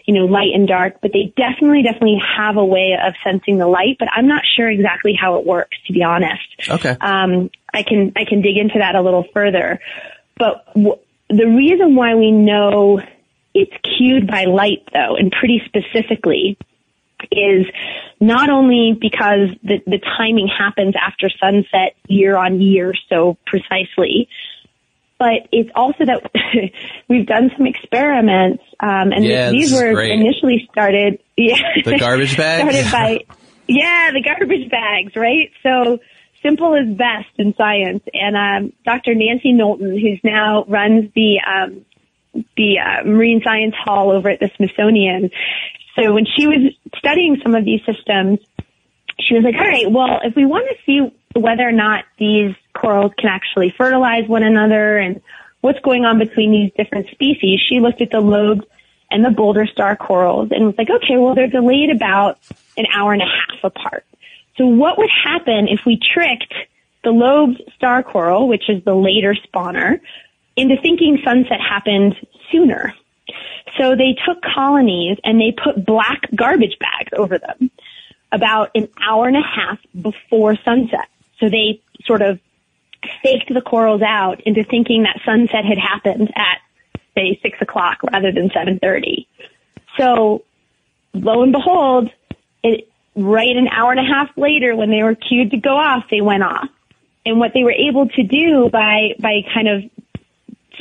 S4: you know light and dark but they definitely definitely have a way of sensing the light but i'm not sure exactly how it works to be honest
S3: Okay.
S4: um, I can I can dig into that a little further. But w- the reason why we know it's cued by light, though, and pretty specifically, is not only because the the timing happens after sunset year on year so precisely, but it's also that *laughs* we've done some experiments, um, and
S3: Yeah,
S4: these were
S3: great.
S4: initially started. Yeah,
S3: The garbage *laughs* bag?
S4: started by yeah, the garbage bags, right? So simple is best in science. And um, Dr. Nancy Knowlton, who's now runs the um, the uh, Marine Science Hall over at the Smithsonian. So when she was studying some of these systems, she was like, all right, well, if we want to see whether or not these corals can actually fertilize one another and what's going on between these different species, she looked at the lobes and the Boulder Star corals and was like, okay, well, they're delayed about an hour and a half apart. So what would happen if we tricked the lobed star coral, which is the later spawner, into thinking sunset happened sooner? So they took colonies and they put black garbage bags over them about an hour and a half before sunset. So they sort of faked the corals out into thinking that sunset had happened at say six o'clock rather than seven thirty. So lo and behold, it, right an hour and a half later when they were cued to go off, they went off. And what they were able to do by by kind of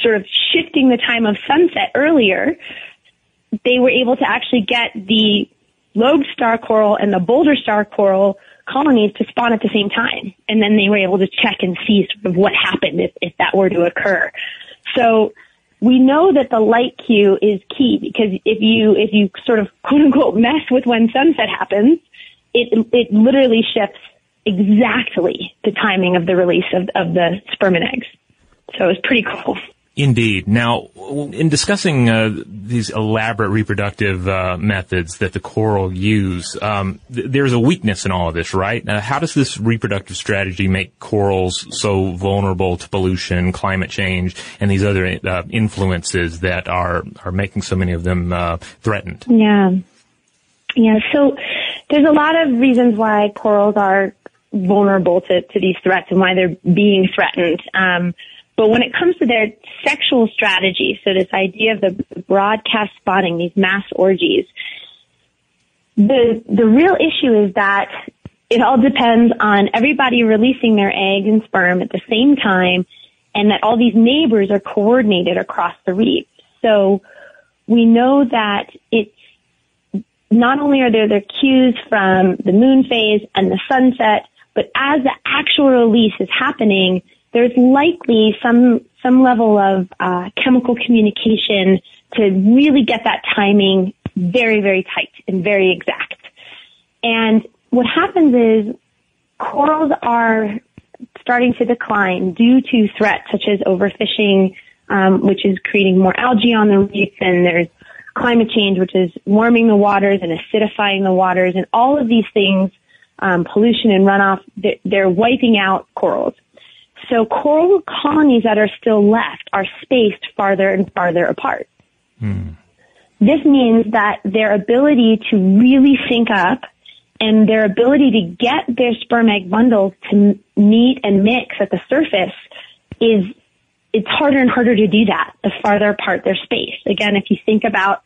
S4: sort of shifting the time of sunset earlier, they were able to actually get the lobed star coral and the boulder star coral colonies to spawn at the same time. And then they were able to check and see sort of what happened if, if that were to occur. So we know that the light cue is key because if you, if you sort of quote unquote mess with when sunset happens, it, it literally shifts exactly the timing of the release of, of the sperm and eggs. So it was pretty cool.
S2: Indeed. Now, in discussing uh, these elaborate reproductive uh, methods that the coral use, um, th- there's a weakness in all of this, right? Uh, how does this reproductive strategy make corals so vulnerable to pollution, climate change, and these other uh, influences that are are making so many of them uh, threatened?
S4: Yeah, yeah. So there's a lot of reasons why corals are vulnerable to, to these threats and why they're being threatened. Um, but when it comes to their sexual strategy, so this idea of the broadcast spawning, these mass orgies, the, the real issue is that it all depends on everybody releasing their eggs and sperm at the same time and that all these neighbors are coordinated across the reef. So we know that it's not only are there the cues from the moon phase and the sunset, but as the actual release is happening, there's likely some some level of uh, chemical communication to really get that timing very very tight and very exact. And what happens is corals are starting to decline due to threats such as overfishing, um, which is creating more algae on the reef, and there's climate change, which is warming the waters and acidifying the waters, and all of these things, um, pollution and runoff, they're, they're wiping out corals. So coral colonies that are still left are spaced farther and farther apart. Hmm. This means that their ability to really sync up and their ability to get their sperm egg bundles to meet and mix at the surface is it's harder and harder to do that the farther apart they're spaced. Again, if you think about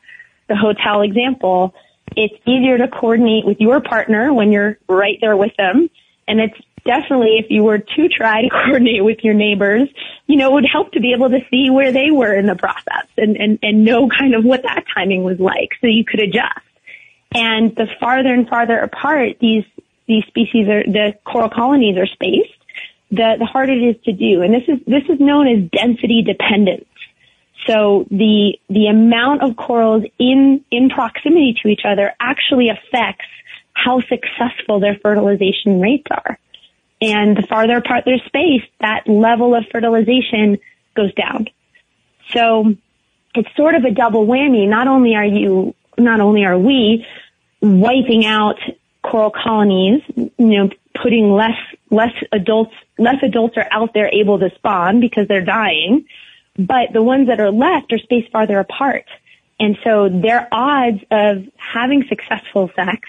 S4: the hotel example, it's easier to coordinate with your partner when you're right there with them. And it's definitely if you were to try to *laughs* coordinate with your neighbors, you know, it would help to be able to see where they were in the process and, and, and know kind of what that timing was like so you could adjust. And the farther and farther apart these, these species are, the coral colonies are spaced, the, the harder it is to do. And this is, this is known as density dependence. So the, the amount of corals in, in proximity to each other actually affects how successful their fertilization rates are. And the farther apart their space, that level of fertilization goes down. So it's sort of a double whammy. Not only are you, not only are we wiping out coral colonies, you know, putting less, less adults, less adults are out there able to spawn because they're dying, but the ones that are left are spaced farther apart. And so their odds of having successful sex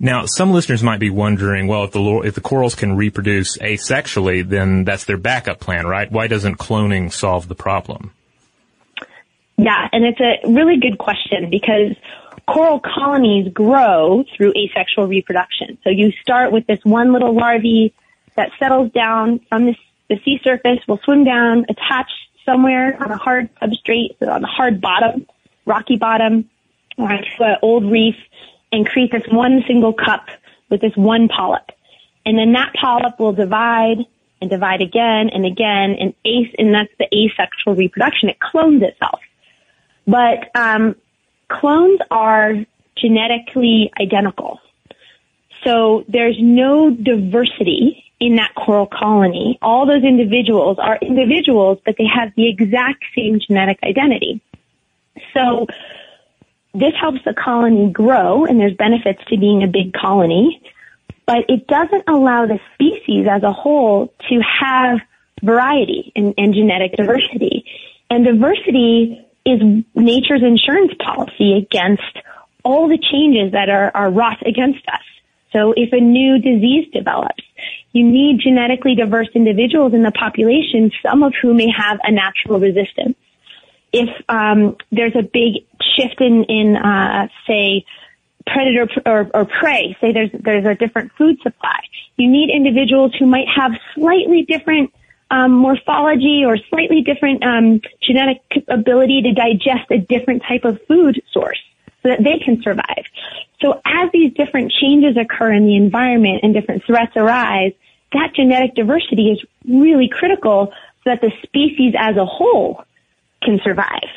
S2: Now, some listeners might be wondering, well, if the if the corals can reproduce asexually, then that's their backup plan, right? Why doesn't cloning solve the problem?
S4: Yeah, and it's a really good question because coral colonies grow through asexual reproduction. So you start with this one little larvae that settles down from the, the sea surface, will swim down, attach somewhere on a hard substrate, on a hard bottom, rocky bottom, uh, onto an old reef, and create this one single cup with this one polyp. And then that polyp will divide and divide again and again and ace, and that's the asexual reproduction. It clones itself. But, um, clones are genetically identical. So there's no diversity in that coral colony. All those individuals are individuals, but they have the exact same genetic identity. So this helps the colony grow and there's benefits to being a big colony, but it doesn't allow the species as a whole to have variety and, and genetic diversity. And diversity is nature's insurance policy against all the changes that are, are wrought against us. So if a new disease develops, you need genetically diverse individuals in the population, some of whom may have a natural resistance if um, there's a big shift in, in uh, say, predator or, or prey, say there's there's a different food supply, you need individuals who might have slightly different um, morphology or slightly different um, genetic ability to digest a different type of food source so that they can survive. So as these different changes occur in the environment and different threats arise, that genetic diversity is really critical so that the species as a whole can survive.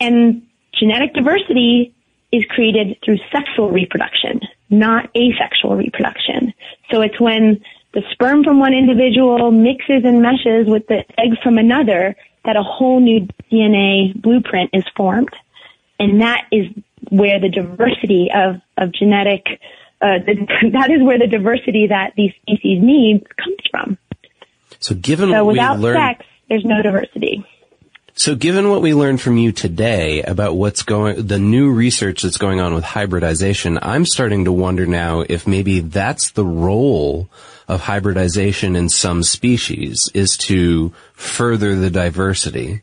S4: And genetic diversity is created through sexual reproduction, not asexual reproduction. So it's when the sperm from one individual mixes and meshes with the egg from another that a whole new DNA blueprint is formed. And that is where the diversity of, of genetic, uh, the, *laughs* that is where the diversity that these species need comes from.
S3: So given
S4: so without
S3: we learned,
S4: sex, there's no diversity.
S3: So given what we learned from you today about what's going, the new research that's going on with hybridization, I'm starting to wonder now if maybe that's the role of hybridization in some species is to further the diversity.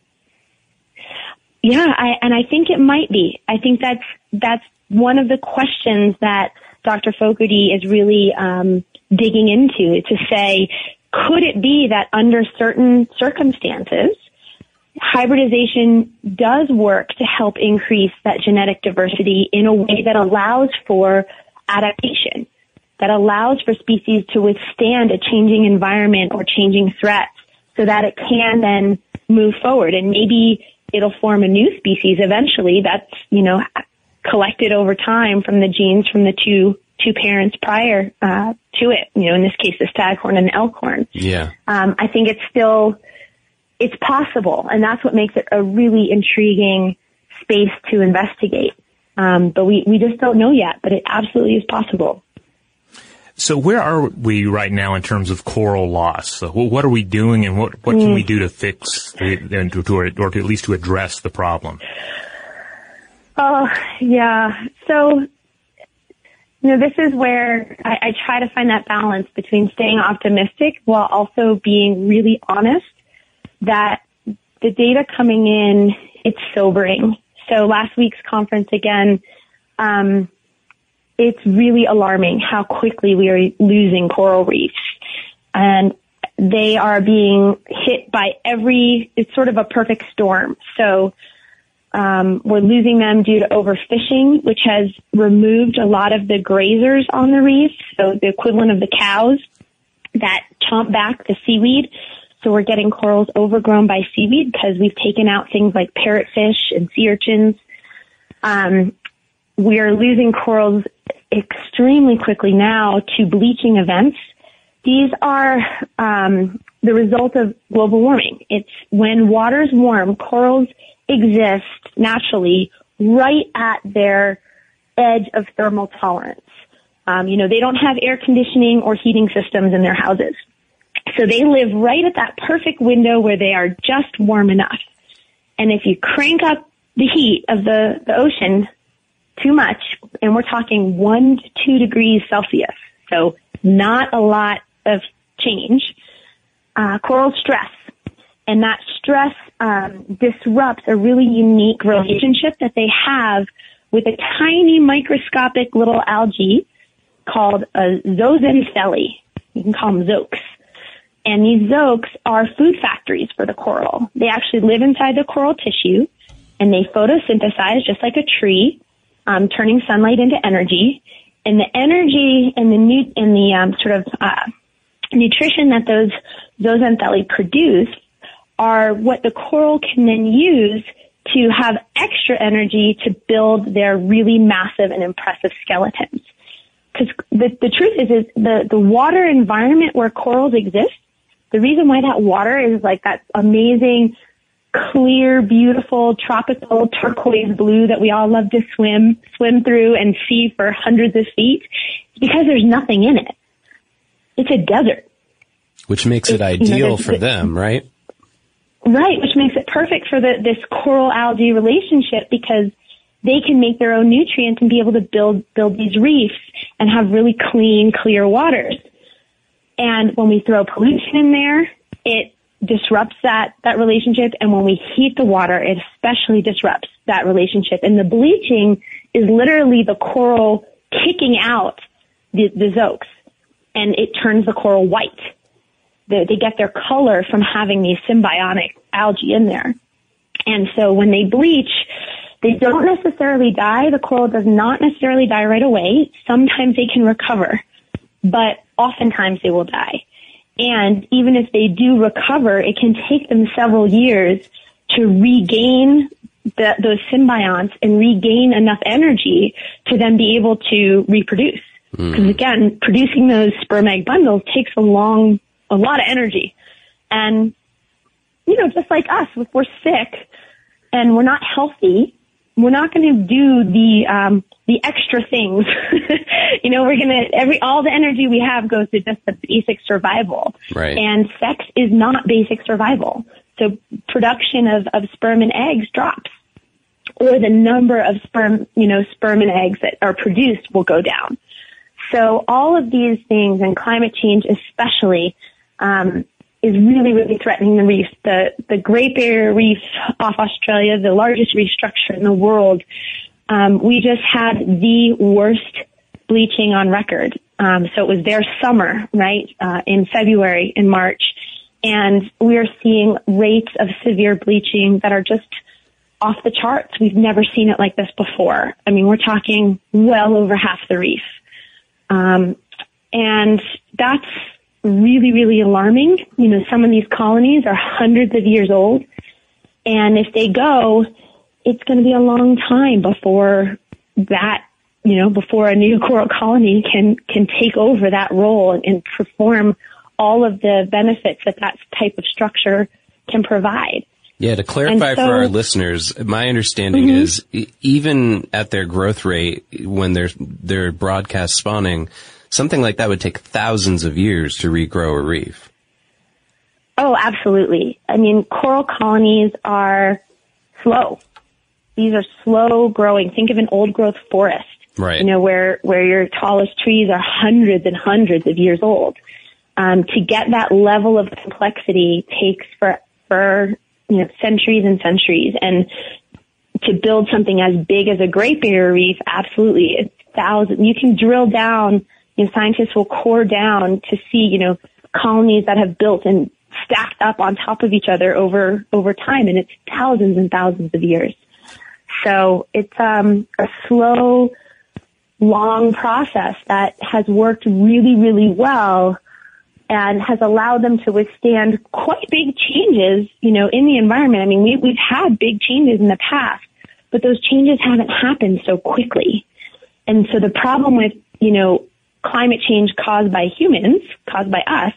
S4: Yeah, I, and I think it might be. I think that's that's one of the questions that Dr. Fogarty is really um, digging into to say, could it be that under certain circumstances, hybridization does work to help increase that genetic diversity in a way that allows for adaptation, that allows for species to withstand a changing environment or changing threats so that it can then move forward and maybe it'll form a new species eventually that's, you know, collected over time from the genes from the two two parents prior uh, to it. You know, in this case, the staghorn and the elkhorn.
S3: Yeah.
S4: Um, I think it's still it's possible, and that's what makes it a really intriguing space to investigate. Um, but we we just don't know yet. But it absolutely is possible.
S2: So where are we right now in terms of coral loss? So what are we doing and what, what can we do to fix the, and to, to, or to at least to address the problem?
S4: Oh, yeah. So, you know, this is where I, I try to find that balance between staying optimistic while also being really honest that the data coming in, it's sobering. So last week's conference again, um, it's really alarming how quickly we are losing coral reefs. And they are being hit by every, it's sort of a perfect storm. So, um, we're losing them due to overfishing, which has removed a lot of the grazers on the reef, so the equivalent of the cows that chomp back the seaweed. So we're getting corals overgrown by seaweed because we've taken out things like parrotfish and sea urchins. Um, we are losing corals extremely quickly now to bleaching events. These are um, the result of global warming. It's when water's warm, corals exist naturally right at their edge of thermal tolerance. Um, you know, they don't have air conditioning or heating systems in their houses. So they live right at that perfect window where they are just warm enough. And if you crank up the heat of the, the ocean too much, and we're talking one to two degrees Celsius, so not a lot of change, uh, coral stress. And that stress um, disrupts a really unique relationship that they have with a tiny microscopic little algae called a zooxanthellae. You can call them zooks. And these zooks are food factories for the coral. They actually live inside the coral tissue and they photosynthesize just like a tree, um, turning sunlight into energy. And the energy and the nu- and the um, sort of uh, nutrition that those zooxanthellae produce are what the coral can then use to have extra energy to build their really massive and impressive skeletons. Because the, the truth is, is the, the water environment where corals exist, the reason why that water is like that amazing, clear, beautiful, tropical turquoise blue that we all love to swim, swim through and see for hundreds of feet, is because there's nothing in it. It's a desert.
S3: Which makes it
S4: It's, you know,
S3: ideal for them, right?
S4: Right, which makes it perfect for the, this coral algae relationship because they can make their own nutrients and be able to build, build these reefs and have really clean, clear waters. And when we throw pollution in there, it disrupts that, that relationship. And when we heat the water, it especially disrupts that relationship. And the bleaching is literally the coral kicking out the, the and it turns the coral white they, they get their color from having these symbiotic algae in there. And so when they bleach, they don't necessarily die. The coral does not necessarily die right away. Sometimes they can recover, but oftentimes they will die. And even if they do recover, it can take them several years to regain the, those symbionts and regain enough energy to then be able to reproduce. Hmm. Because again, producing those sperm egg bundles takes a long, a lot of energy. And, you know, just like us, if we're sick and we're not healthy, we're not going to do the, um, the extra things. *laughs* you know, we're going to, every, all the energy we have goes to just the basic survival.
S3: Right.
S4: And sex is not basic survival. So production of, of sperm and eggs drops. Or the number of sperm, you know, sperm and eggs that are produced will go down. So all of these things and climate change especially, um, is really, really threatening the reef. The, the Great Barrier Reef off Australia, the largest reef structure in the world, um, we just had the worst bleaching on record. Um, so it was their summer, right, uh, in February, in March. And we are seeing rates of severe bleaching that are just off the charts. We've never seen it like this before. I mean, we're talking well over half the reef. Um, and that's really, really alarming. You know, some of these colonies are hundreds of years old. And if they go, it's going to be a long time before that, you know, before a new *laughs* coral colony can, can take over that role and, and perform all of the benefits that that type of structure can provide.
S3: Yeah, to clarify
S4: so-
S3: for our listeners, my understanding
S4: Mhm.
S3: is even at their growth rate, when they're they're broadcast spawning, something like that would take thousands of years to regrow a reef.
S4: Oh, absolutely. I mean, coral colonies are slow. These are slow growing. Think of an old growth forest.
S3: Right.
S4: You know, where, where your tallest trees are hundreds and hundreds of years old. Um, to get that level of complexity takes for, for, you know, centuries and centuries. And to build something as big as a Great Barrier Reef, absolutely, it's thousand. You can drill down. You know, scientists will core down to see, you know, colonies that have built and stacked up on top of each other over over time, and it's thousands and thousands of years. So it's um, a slow, long process that has worked really, really well and has allowed them to withstand quite big changes, you know, in the environment. I mean, we, we've had big changes in the past, but those changes haven't happened so quickly. And so the problem with, you know, climate change caused by humans, caused by us,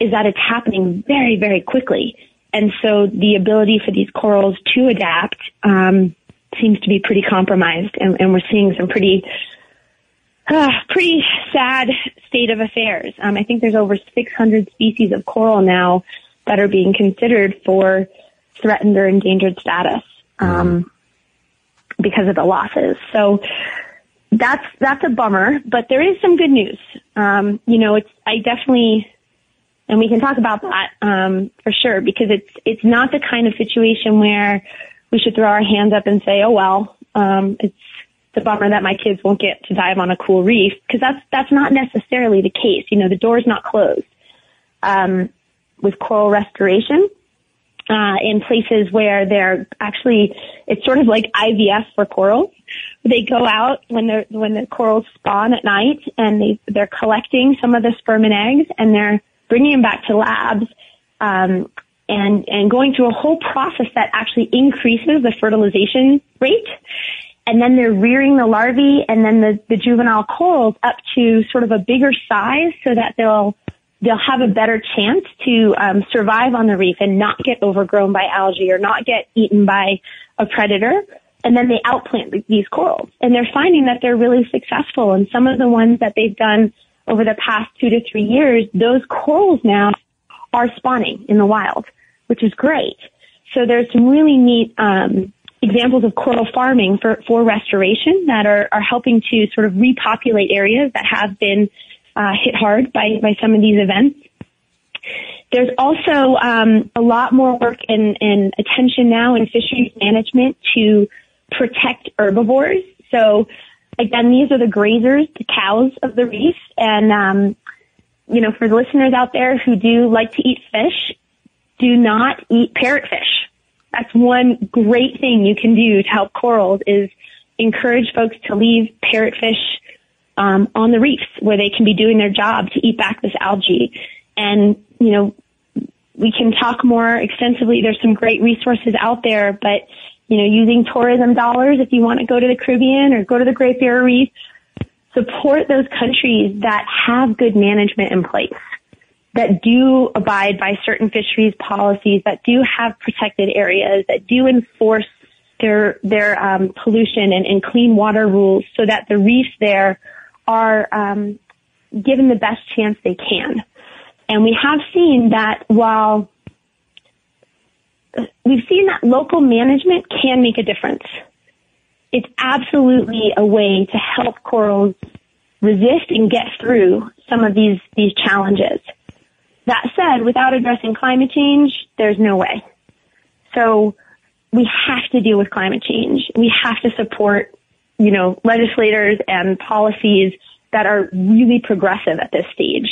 S4: is that it's happening very, very quickly. And so the ability for these corals to adapt, um, seems to be pretty compromised and, and we're seeing some pretty, uh, pretty sad state of affairs. Um, I think there's over 600 species of coral now that are being considered for threatened or endangered status, um, because of the losses. So that's, that's a bummer, but there is some good news. Um, you know, it's, I definitely, and we can talk about that, um, for sure, because it's, it's not the kind of situation where we should throw our hands up and say, oh well, um, it's, the bummer that my kids won't get to dive on a cool reef because that's that's not necessarily the case. You know, the door's not closed. Um, with coral restoration, uh, in places where they're actually, it's sort of like IVF for corals. They go out when they're when the corals spawn at night and they they're collecting some of the sperm and eggs and they're bringing them back to labs. Um, and, and going through a whole process that actually increases the fertilization rate and then they're rearing the larvae and then the, the juvenile corals up to sort of a bigger size so that they'll they'll have a better chance to um, survive on the reef and not get overgrown by algae or not get eaten by a predator. And then they outplant these corals, and they're finding that they're really successful. And some of the ones that they've done over the past two to three years, those corals now are spawning in the wild, which is great. So there's some really neat um, examples of coral farming for, for restoration that are, are helping to sort of repopulate areas that have been uh, hit hard by, by some of these events. There's also um, a lot more work and, and attention now in fisheries management to protect herbivores. So again, these are the grazers, the cows of the reef, and um, you know, for the listeners out there who do like to eat fish, do not eat parrotfish that's one great thing you can do to help corals is encourage folks to leave parrotfish um, on the reefs where they can be doing their job to eat back this algae. And you know, we can talk more extensively. There's some great resources out there, but you know, using tourism dollars if you want to go to the Caribbean or go to the Great Barrier Reef. Support those countries that have good management in place, that do abide by certain fisheries policies, that do have protected areas, that do enforce their their um, pollution and, and, clean water rules, so that the reefs there are um, given the best chance they can. And we have seen that while we've seen that local management can make a difference. It's absolutely a way to help corals resist and get through some of these, these challenges. That said, without addressing climate change, there's no way. So we have to deal with climate change. We have to support, you know, legislators and policies that are really progressive at this stage.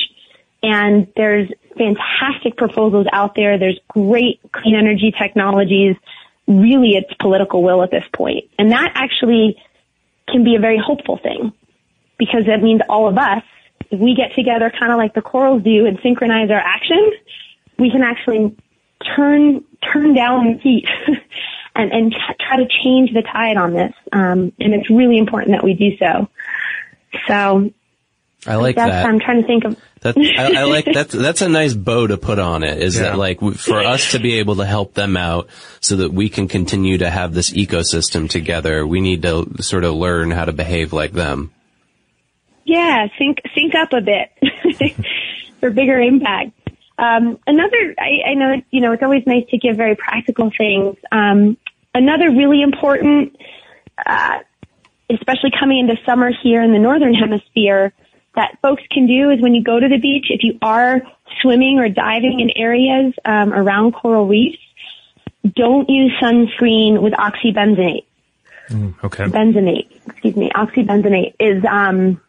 S4: And there's fantastic proposals out there. There's great clean energy technologies. Really, it's political will at this point. And that actually can be a very hopeful thing because that means all of us, if we get together kind of like the corals do and synchronize our action, we can actually turn, turn down the heat *laughs* and, and try to change the tide on this. Um, and it's really important that we do so. So
S3: I like that.
S4: I'm trying to think of.
S3: That, I, I, like that's that's a nice bow to put on it. Is yeah. that like for us to be able to help them out so that we can continue to have this ecosystem together? We need to sort of learn how to behave like them.
S4: Yeah, sync sync up a bit *laughs* for bigger impact. Um, another, I, I know you know it's always nice to give very practical things. Um, another really important, uh, especially coming into summer here in the northern hemisphere that folks can do is when you go to the beach, if you are swimming or diving in areas um, around coral reefs, don't use sunscreen with oxybenzoate.
S2: Mm, okay.
S4: Benzonate, excuse me, oxybenzoate is, um,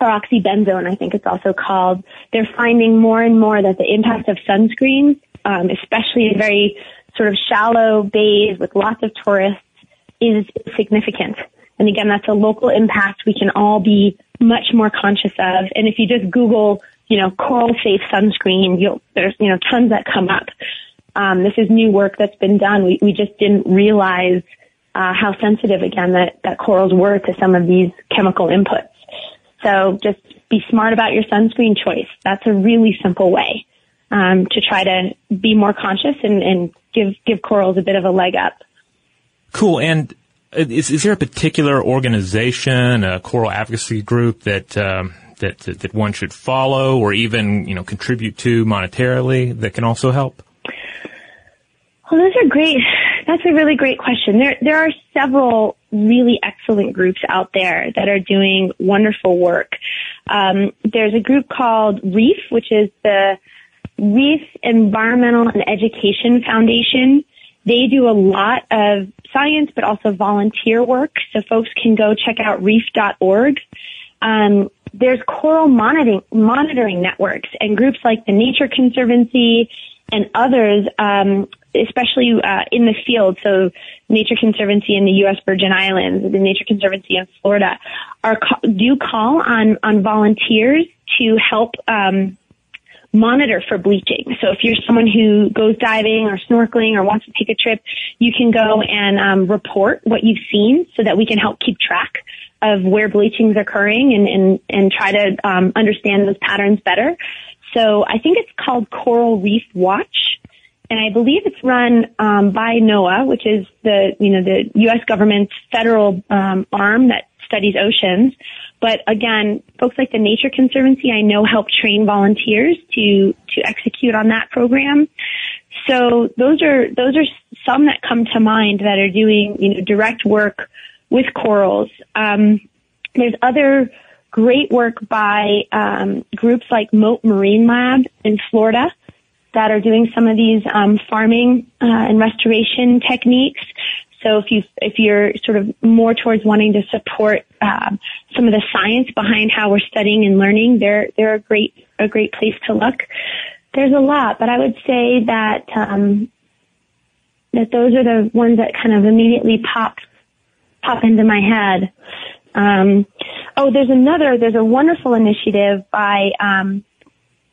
S4: or oxybenzone, I think it's also called. They're finding more and more that the impact of sunscreen, um, especially in very sort of shallow bays with lots of tourists, is significant. And again, that's a local impact we can all be much more conscious of. And if you just Google, you know, coral safe sunscreen, you'll, there's, you know, tons that come up. Um, this is new work that's been done. We, we just didn't realize, uh, how sensitive again that, that corals were to some of these chemical inputs. So just be smart about your sunscreen choice. That's a really simple way, um, to try to be more conscious and, and give, give corals a bit of a leg up.
S2: Cool. And is, is there a particular organization, a coral advocacy group that, um, that, that, that one should follow or even, you know, contribute to monetarily that can also help?
S4: Well, those are great. That's a really great question. There, there are several really excellent groups out there that are doing wonderful work. Um, there's a group called REEF, which is the Reef Environmental and Education Foundation. They do a lot of science, but also volunteer work. So folks can go check out reef.org. Um, there's coral monitoring, monitoring networks and groups like the Nature Conservancy and others, um, especially uh, in the field. So Nature Conservancy in the U.S. Virgin Islands, the Nature Conservancy in Florida, are do call on on volunteers to help um, monitor for bleaching. So if you're someone who goes diving or snorkeling or wants to take a trip, you can go and um, report what you've seen so that we can help keep track of where bleaching is occurring and, and, and try to um, understand those patterns better. So I think it's called Coral Reef Watch. And I believe it's run um, by NOAA, which is the you know the U.S. government's federal um, arm that studies oceans. But again, folks like the Nature Conservancy, I know help train volunteers to, to execute on that program. So those are, those are some that come to mind that are doing, you know, direct work with corals. Um, there's other great work by um, groups like Mote Marine Lab in Florida that are doing some of these um, farming uh, and restoration techniques. So if you if you're sort of more towards wanting to support um, some of the science behind how we're studying and learning, they're they're a great a great place to look. There's a lot, but I would say that um, that those are the ones that kind of immediately pop pop into my head. Um, oh, there's another. There's a wonderful initiative by um,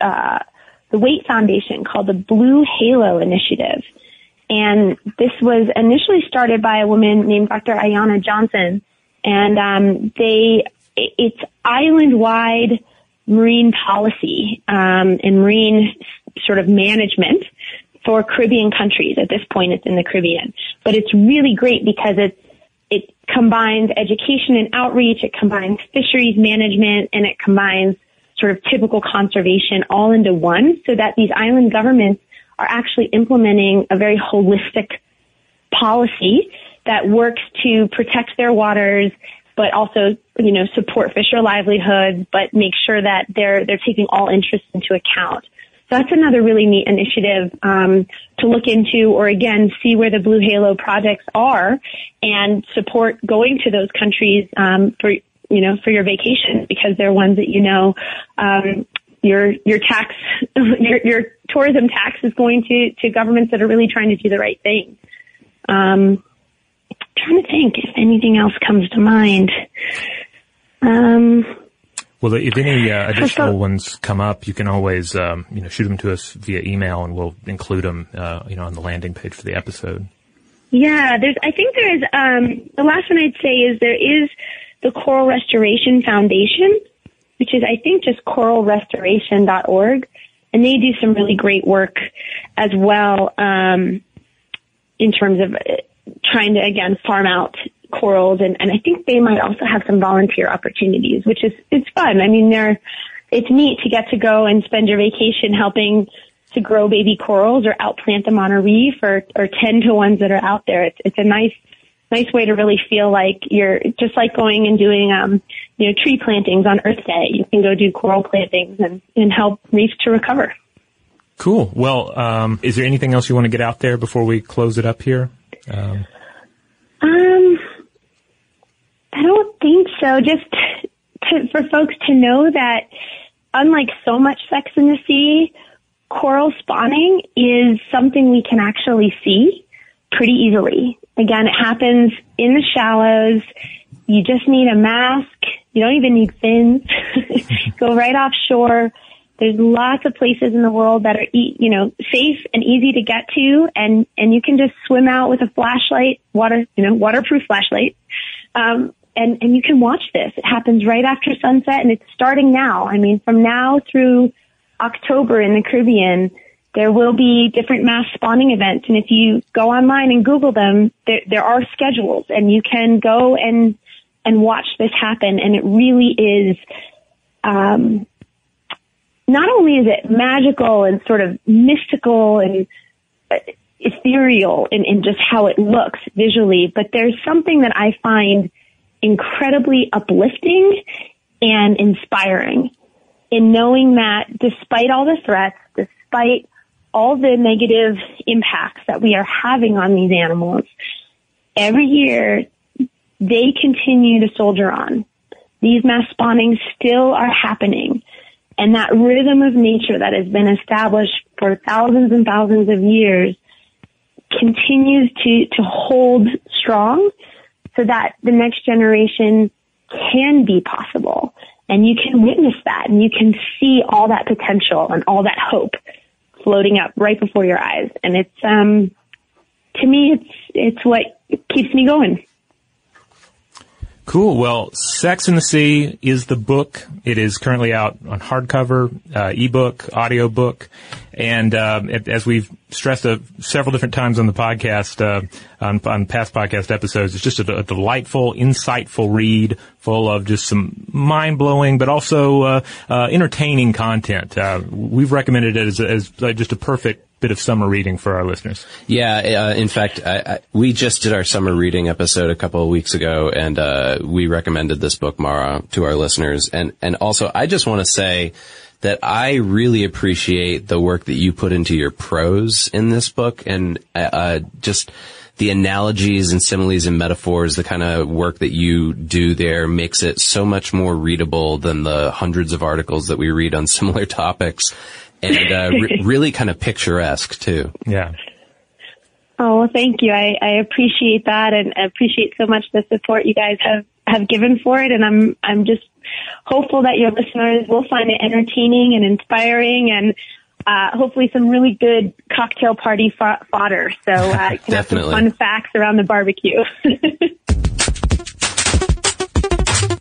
S4: uh, the Waitt Foundation called the Blue Halo Initiative And this was initially started by a woman named Dr. Ayana Johnson. And um, they, it's island-wide marine policy um, and marine sort of management for Caribbean countries. At this point, it's in the Caribbean, but it's really great because it it combines education and outreach. It combines fisheries management, and it combines sort of typical conservation all into one, so that these island governments are actually implementing a very holistic policy that works to protect their waters, but also, you know, support fisher livelihoods, but make sure that they're, they're taking all interests into account. So that's another really neat initiative um, to look into, or again, see where the Blue Halo projects are, and support going to those countries um, for you know for your vacation because they're ones that you know um, your your tax *laughs* your your tourism tax is going to to governments that are really trying to do the right thing. Um, trying to think if anything else comes to mind. Um,
S2: well, if any uh, additional ones come up, you can always um, you know shoot them to us via email, and we'll include them uh, you know on the landing page for the episode.
S4: Yeah, there's. I think there is. Um, the last one I'd say is there is the Coral Restoration Foundation, which is I think just coralrestoration.org, and they do some really great work as well um, in terms of uh, trying to again farm out corals and, and I think they might also have some volunteer opportunities, which is, it's fun. I mean, they're, it's neat to get to go and spend your vacation helping to grow baby corals or outplant them on a reef or, or tend to ones that are out there. It's, it's a nice, nice way to really feel like you're just like going and doing, um, you know, tree plantings on Earth Day. You can go do coral plantings and, and help reefs to recover.
S2: Cool. Well, um, is there anything else you want to get out there before we close it up here?
S4: Um, um I don't think so. Just to, for folks to know that unlike so much sex in the sea, coral spawning is something we can actually see pretty easily. Again, it happens in the shallows. You just need a mask. You don't even need fins. *laughs* Go right offshore. There's lots of places in the world that are, you know, safe and easy to get to, and and you can just swim out with a flashlight, water, you know, waterproof flashlight, um, and, and you can watch this. It happens right after sunset and it's starting now. I mean, from now through October in the Caribbean, there will be different mass spawning events. And if you go online and Google them, there, there are schedules and you can go and, and watch this happen. And it really is, um, not only is it magical and sort of mystical and uh, ethereal in, in just how it looks visually, but there's something that I find incredibly uplifting and inspiring in knowing that despite all the threats, despite all the negative impacts that we are having on these animals, every year they continue to soldier on. These mass spawnings still are happening. And that rhythm of nature that has been established for thousands and thousands of years continues to, to hold strong so that the next generation can be possible. And you can witness that and you can see all that potential and all that hope floating up right before your eyes. And it's, um, to me, it's, it's what keeps me going.
S2: Cool. Well, Sex in the Sea is the book. It is currently out on hardcover, uh, ebook, audiobook, and uh, as we've stressed uh, several different times on the podcast, uh, on, on, past podcast episodes, it's just a, a, delightful, insightful read, full of just some mind-blowing, but also uh, uh, entertaining content. we've recommended it as, as just a perfect bit of summer reading for our listeners.
S3: Yeah, uh, in fact, I, I, we just did our summer reading episode a couple of weeks ago, and uh, we recommended this book, Marah, to our listeners. And and also, I just want to say that I really appreciate the work that you put into your prose in this book, and uh, uh just the analogies and similes and metaphors, the kind of work that you do there makes it so much more readable than the hundreds of articles that we read on *laughs* similar topics and uh, re- *laughs* really kind of picturesque too.
S2: Yeah.
S4: Oh, well, thank you. I, I appreciate that and I appreciate so much the support you guys have, have given for it. And I'm, I'm just hopeful that your listeners will find it entertaining and inspiring. And uh, hopefully some really good cocktail party fo- fodder. So uh, *laughs* can have some
S3: Definitely.
S4: fun facts around the barbecue. *laughs*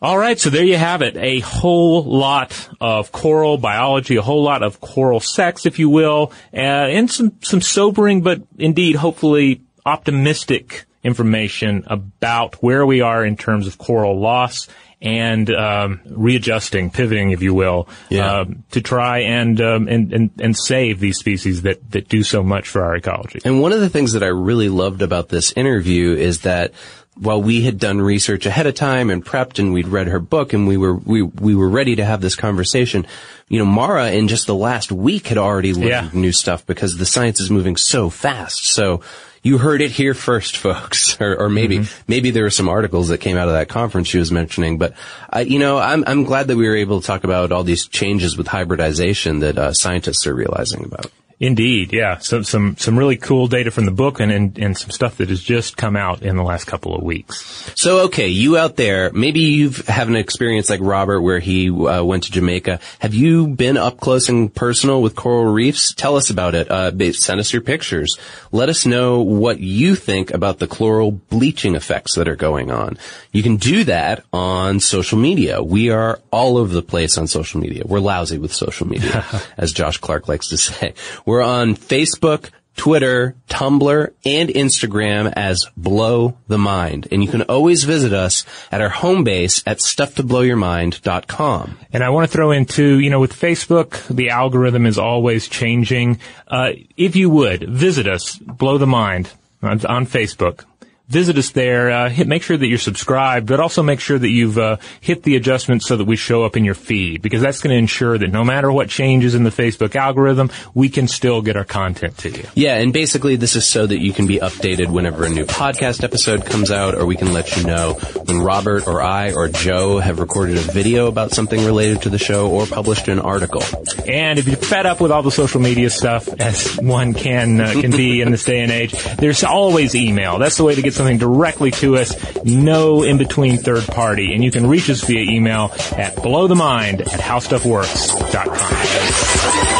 S2: All right, so there you have it. A whole lot of coral biology, a whole lot of coral sex, if you will, uh, and some, some sobering, but indeed, hopefully optimistic information about where we are in terms of coral loss and um, readjusting, pivoting, if you will,
S3: Yeah.
S2: um, to try and, um, and and and save these species that that do so much for our ecology.
S3: And one of the things that I really loved about this interview is that while we had done research ahead of time and prepped and we'd read her book and we were we we were ready to have this conversation, you know, Marah in just the last week had already learned
S2: Yeah.
S3: new stuff because the science is moving so fast. So you heard it here first, *laughs* folks, or, or maybe maybe there were some articles that came out of that conference she was mentioning. But I, you know, I'm I'm glad that we were able to talk about all these changes with hybridization that uh, scientists are realizing about.
S2: Indeed, yeah. Some some some really cool data from the book and, and and some stuff that has just come out in the last couple of weeks.
S3: So, okay, you out there, maybe you've have an experience like Robert where he uh, went to Jamaica. Have you been up close and personal with coral reefs? Tell us about it. Uh, send us your pictures. Let us know what you think about the coral bleaching effects that are going on. You can do that on social media. We are all over the place on social media. We're lousy with social media, *laughs* as Josh Clark likes to say. We're on Facebook, Twitter, Tumblr, and Instagram as Blow the Mind. And you can always visit us at our home base at stufftoblowyourmind.com.
S2: And I want to throw in too, you know, with Facebook, the algorithm is always changing. Uh, if you would visit us, blow the mind on, on Facebook. Visit us there. Uh, hit, make sure that you're subscribed, but also make sure that you've uh, hit the adjustments so that we show up in your feed, because that's going to ensure that no matter what changes in the Facebook algorithm, we can still get our content to you.
S3: Yeah, and basically this is so that you can be updated whenever a new podcast episode comes out, or we can let you know when Robert or I or Joe have recorded a video about something related to the show or published an article.
S2: And if you're fed up with all the social media stuff, as one can uh, can be in this day and age, there's always email. That's the way to something directly to us. No in between third party, and you can reach us via email at blowthemind at howstuffworks.com.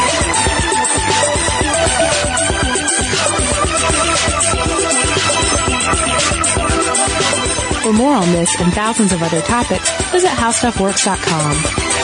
S1: For more on this and thousands of other topics, visit howstuffworks.com.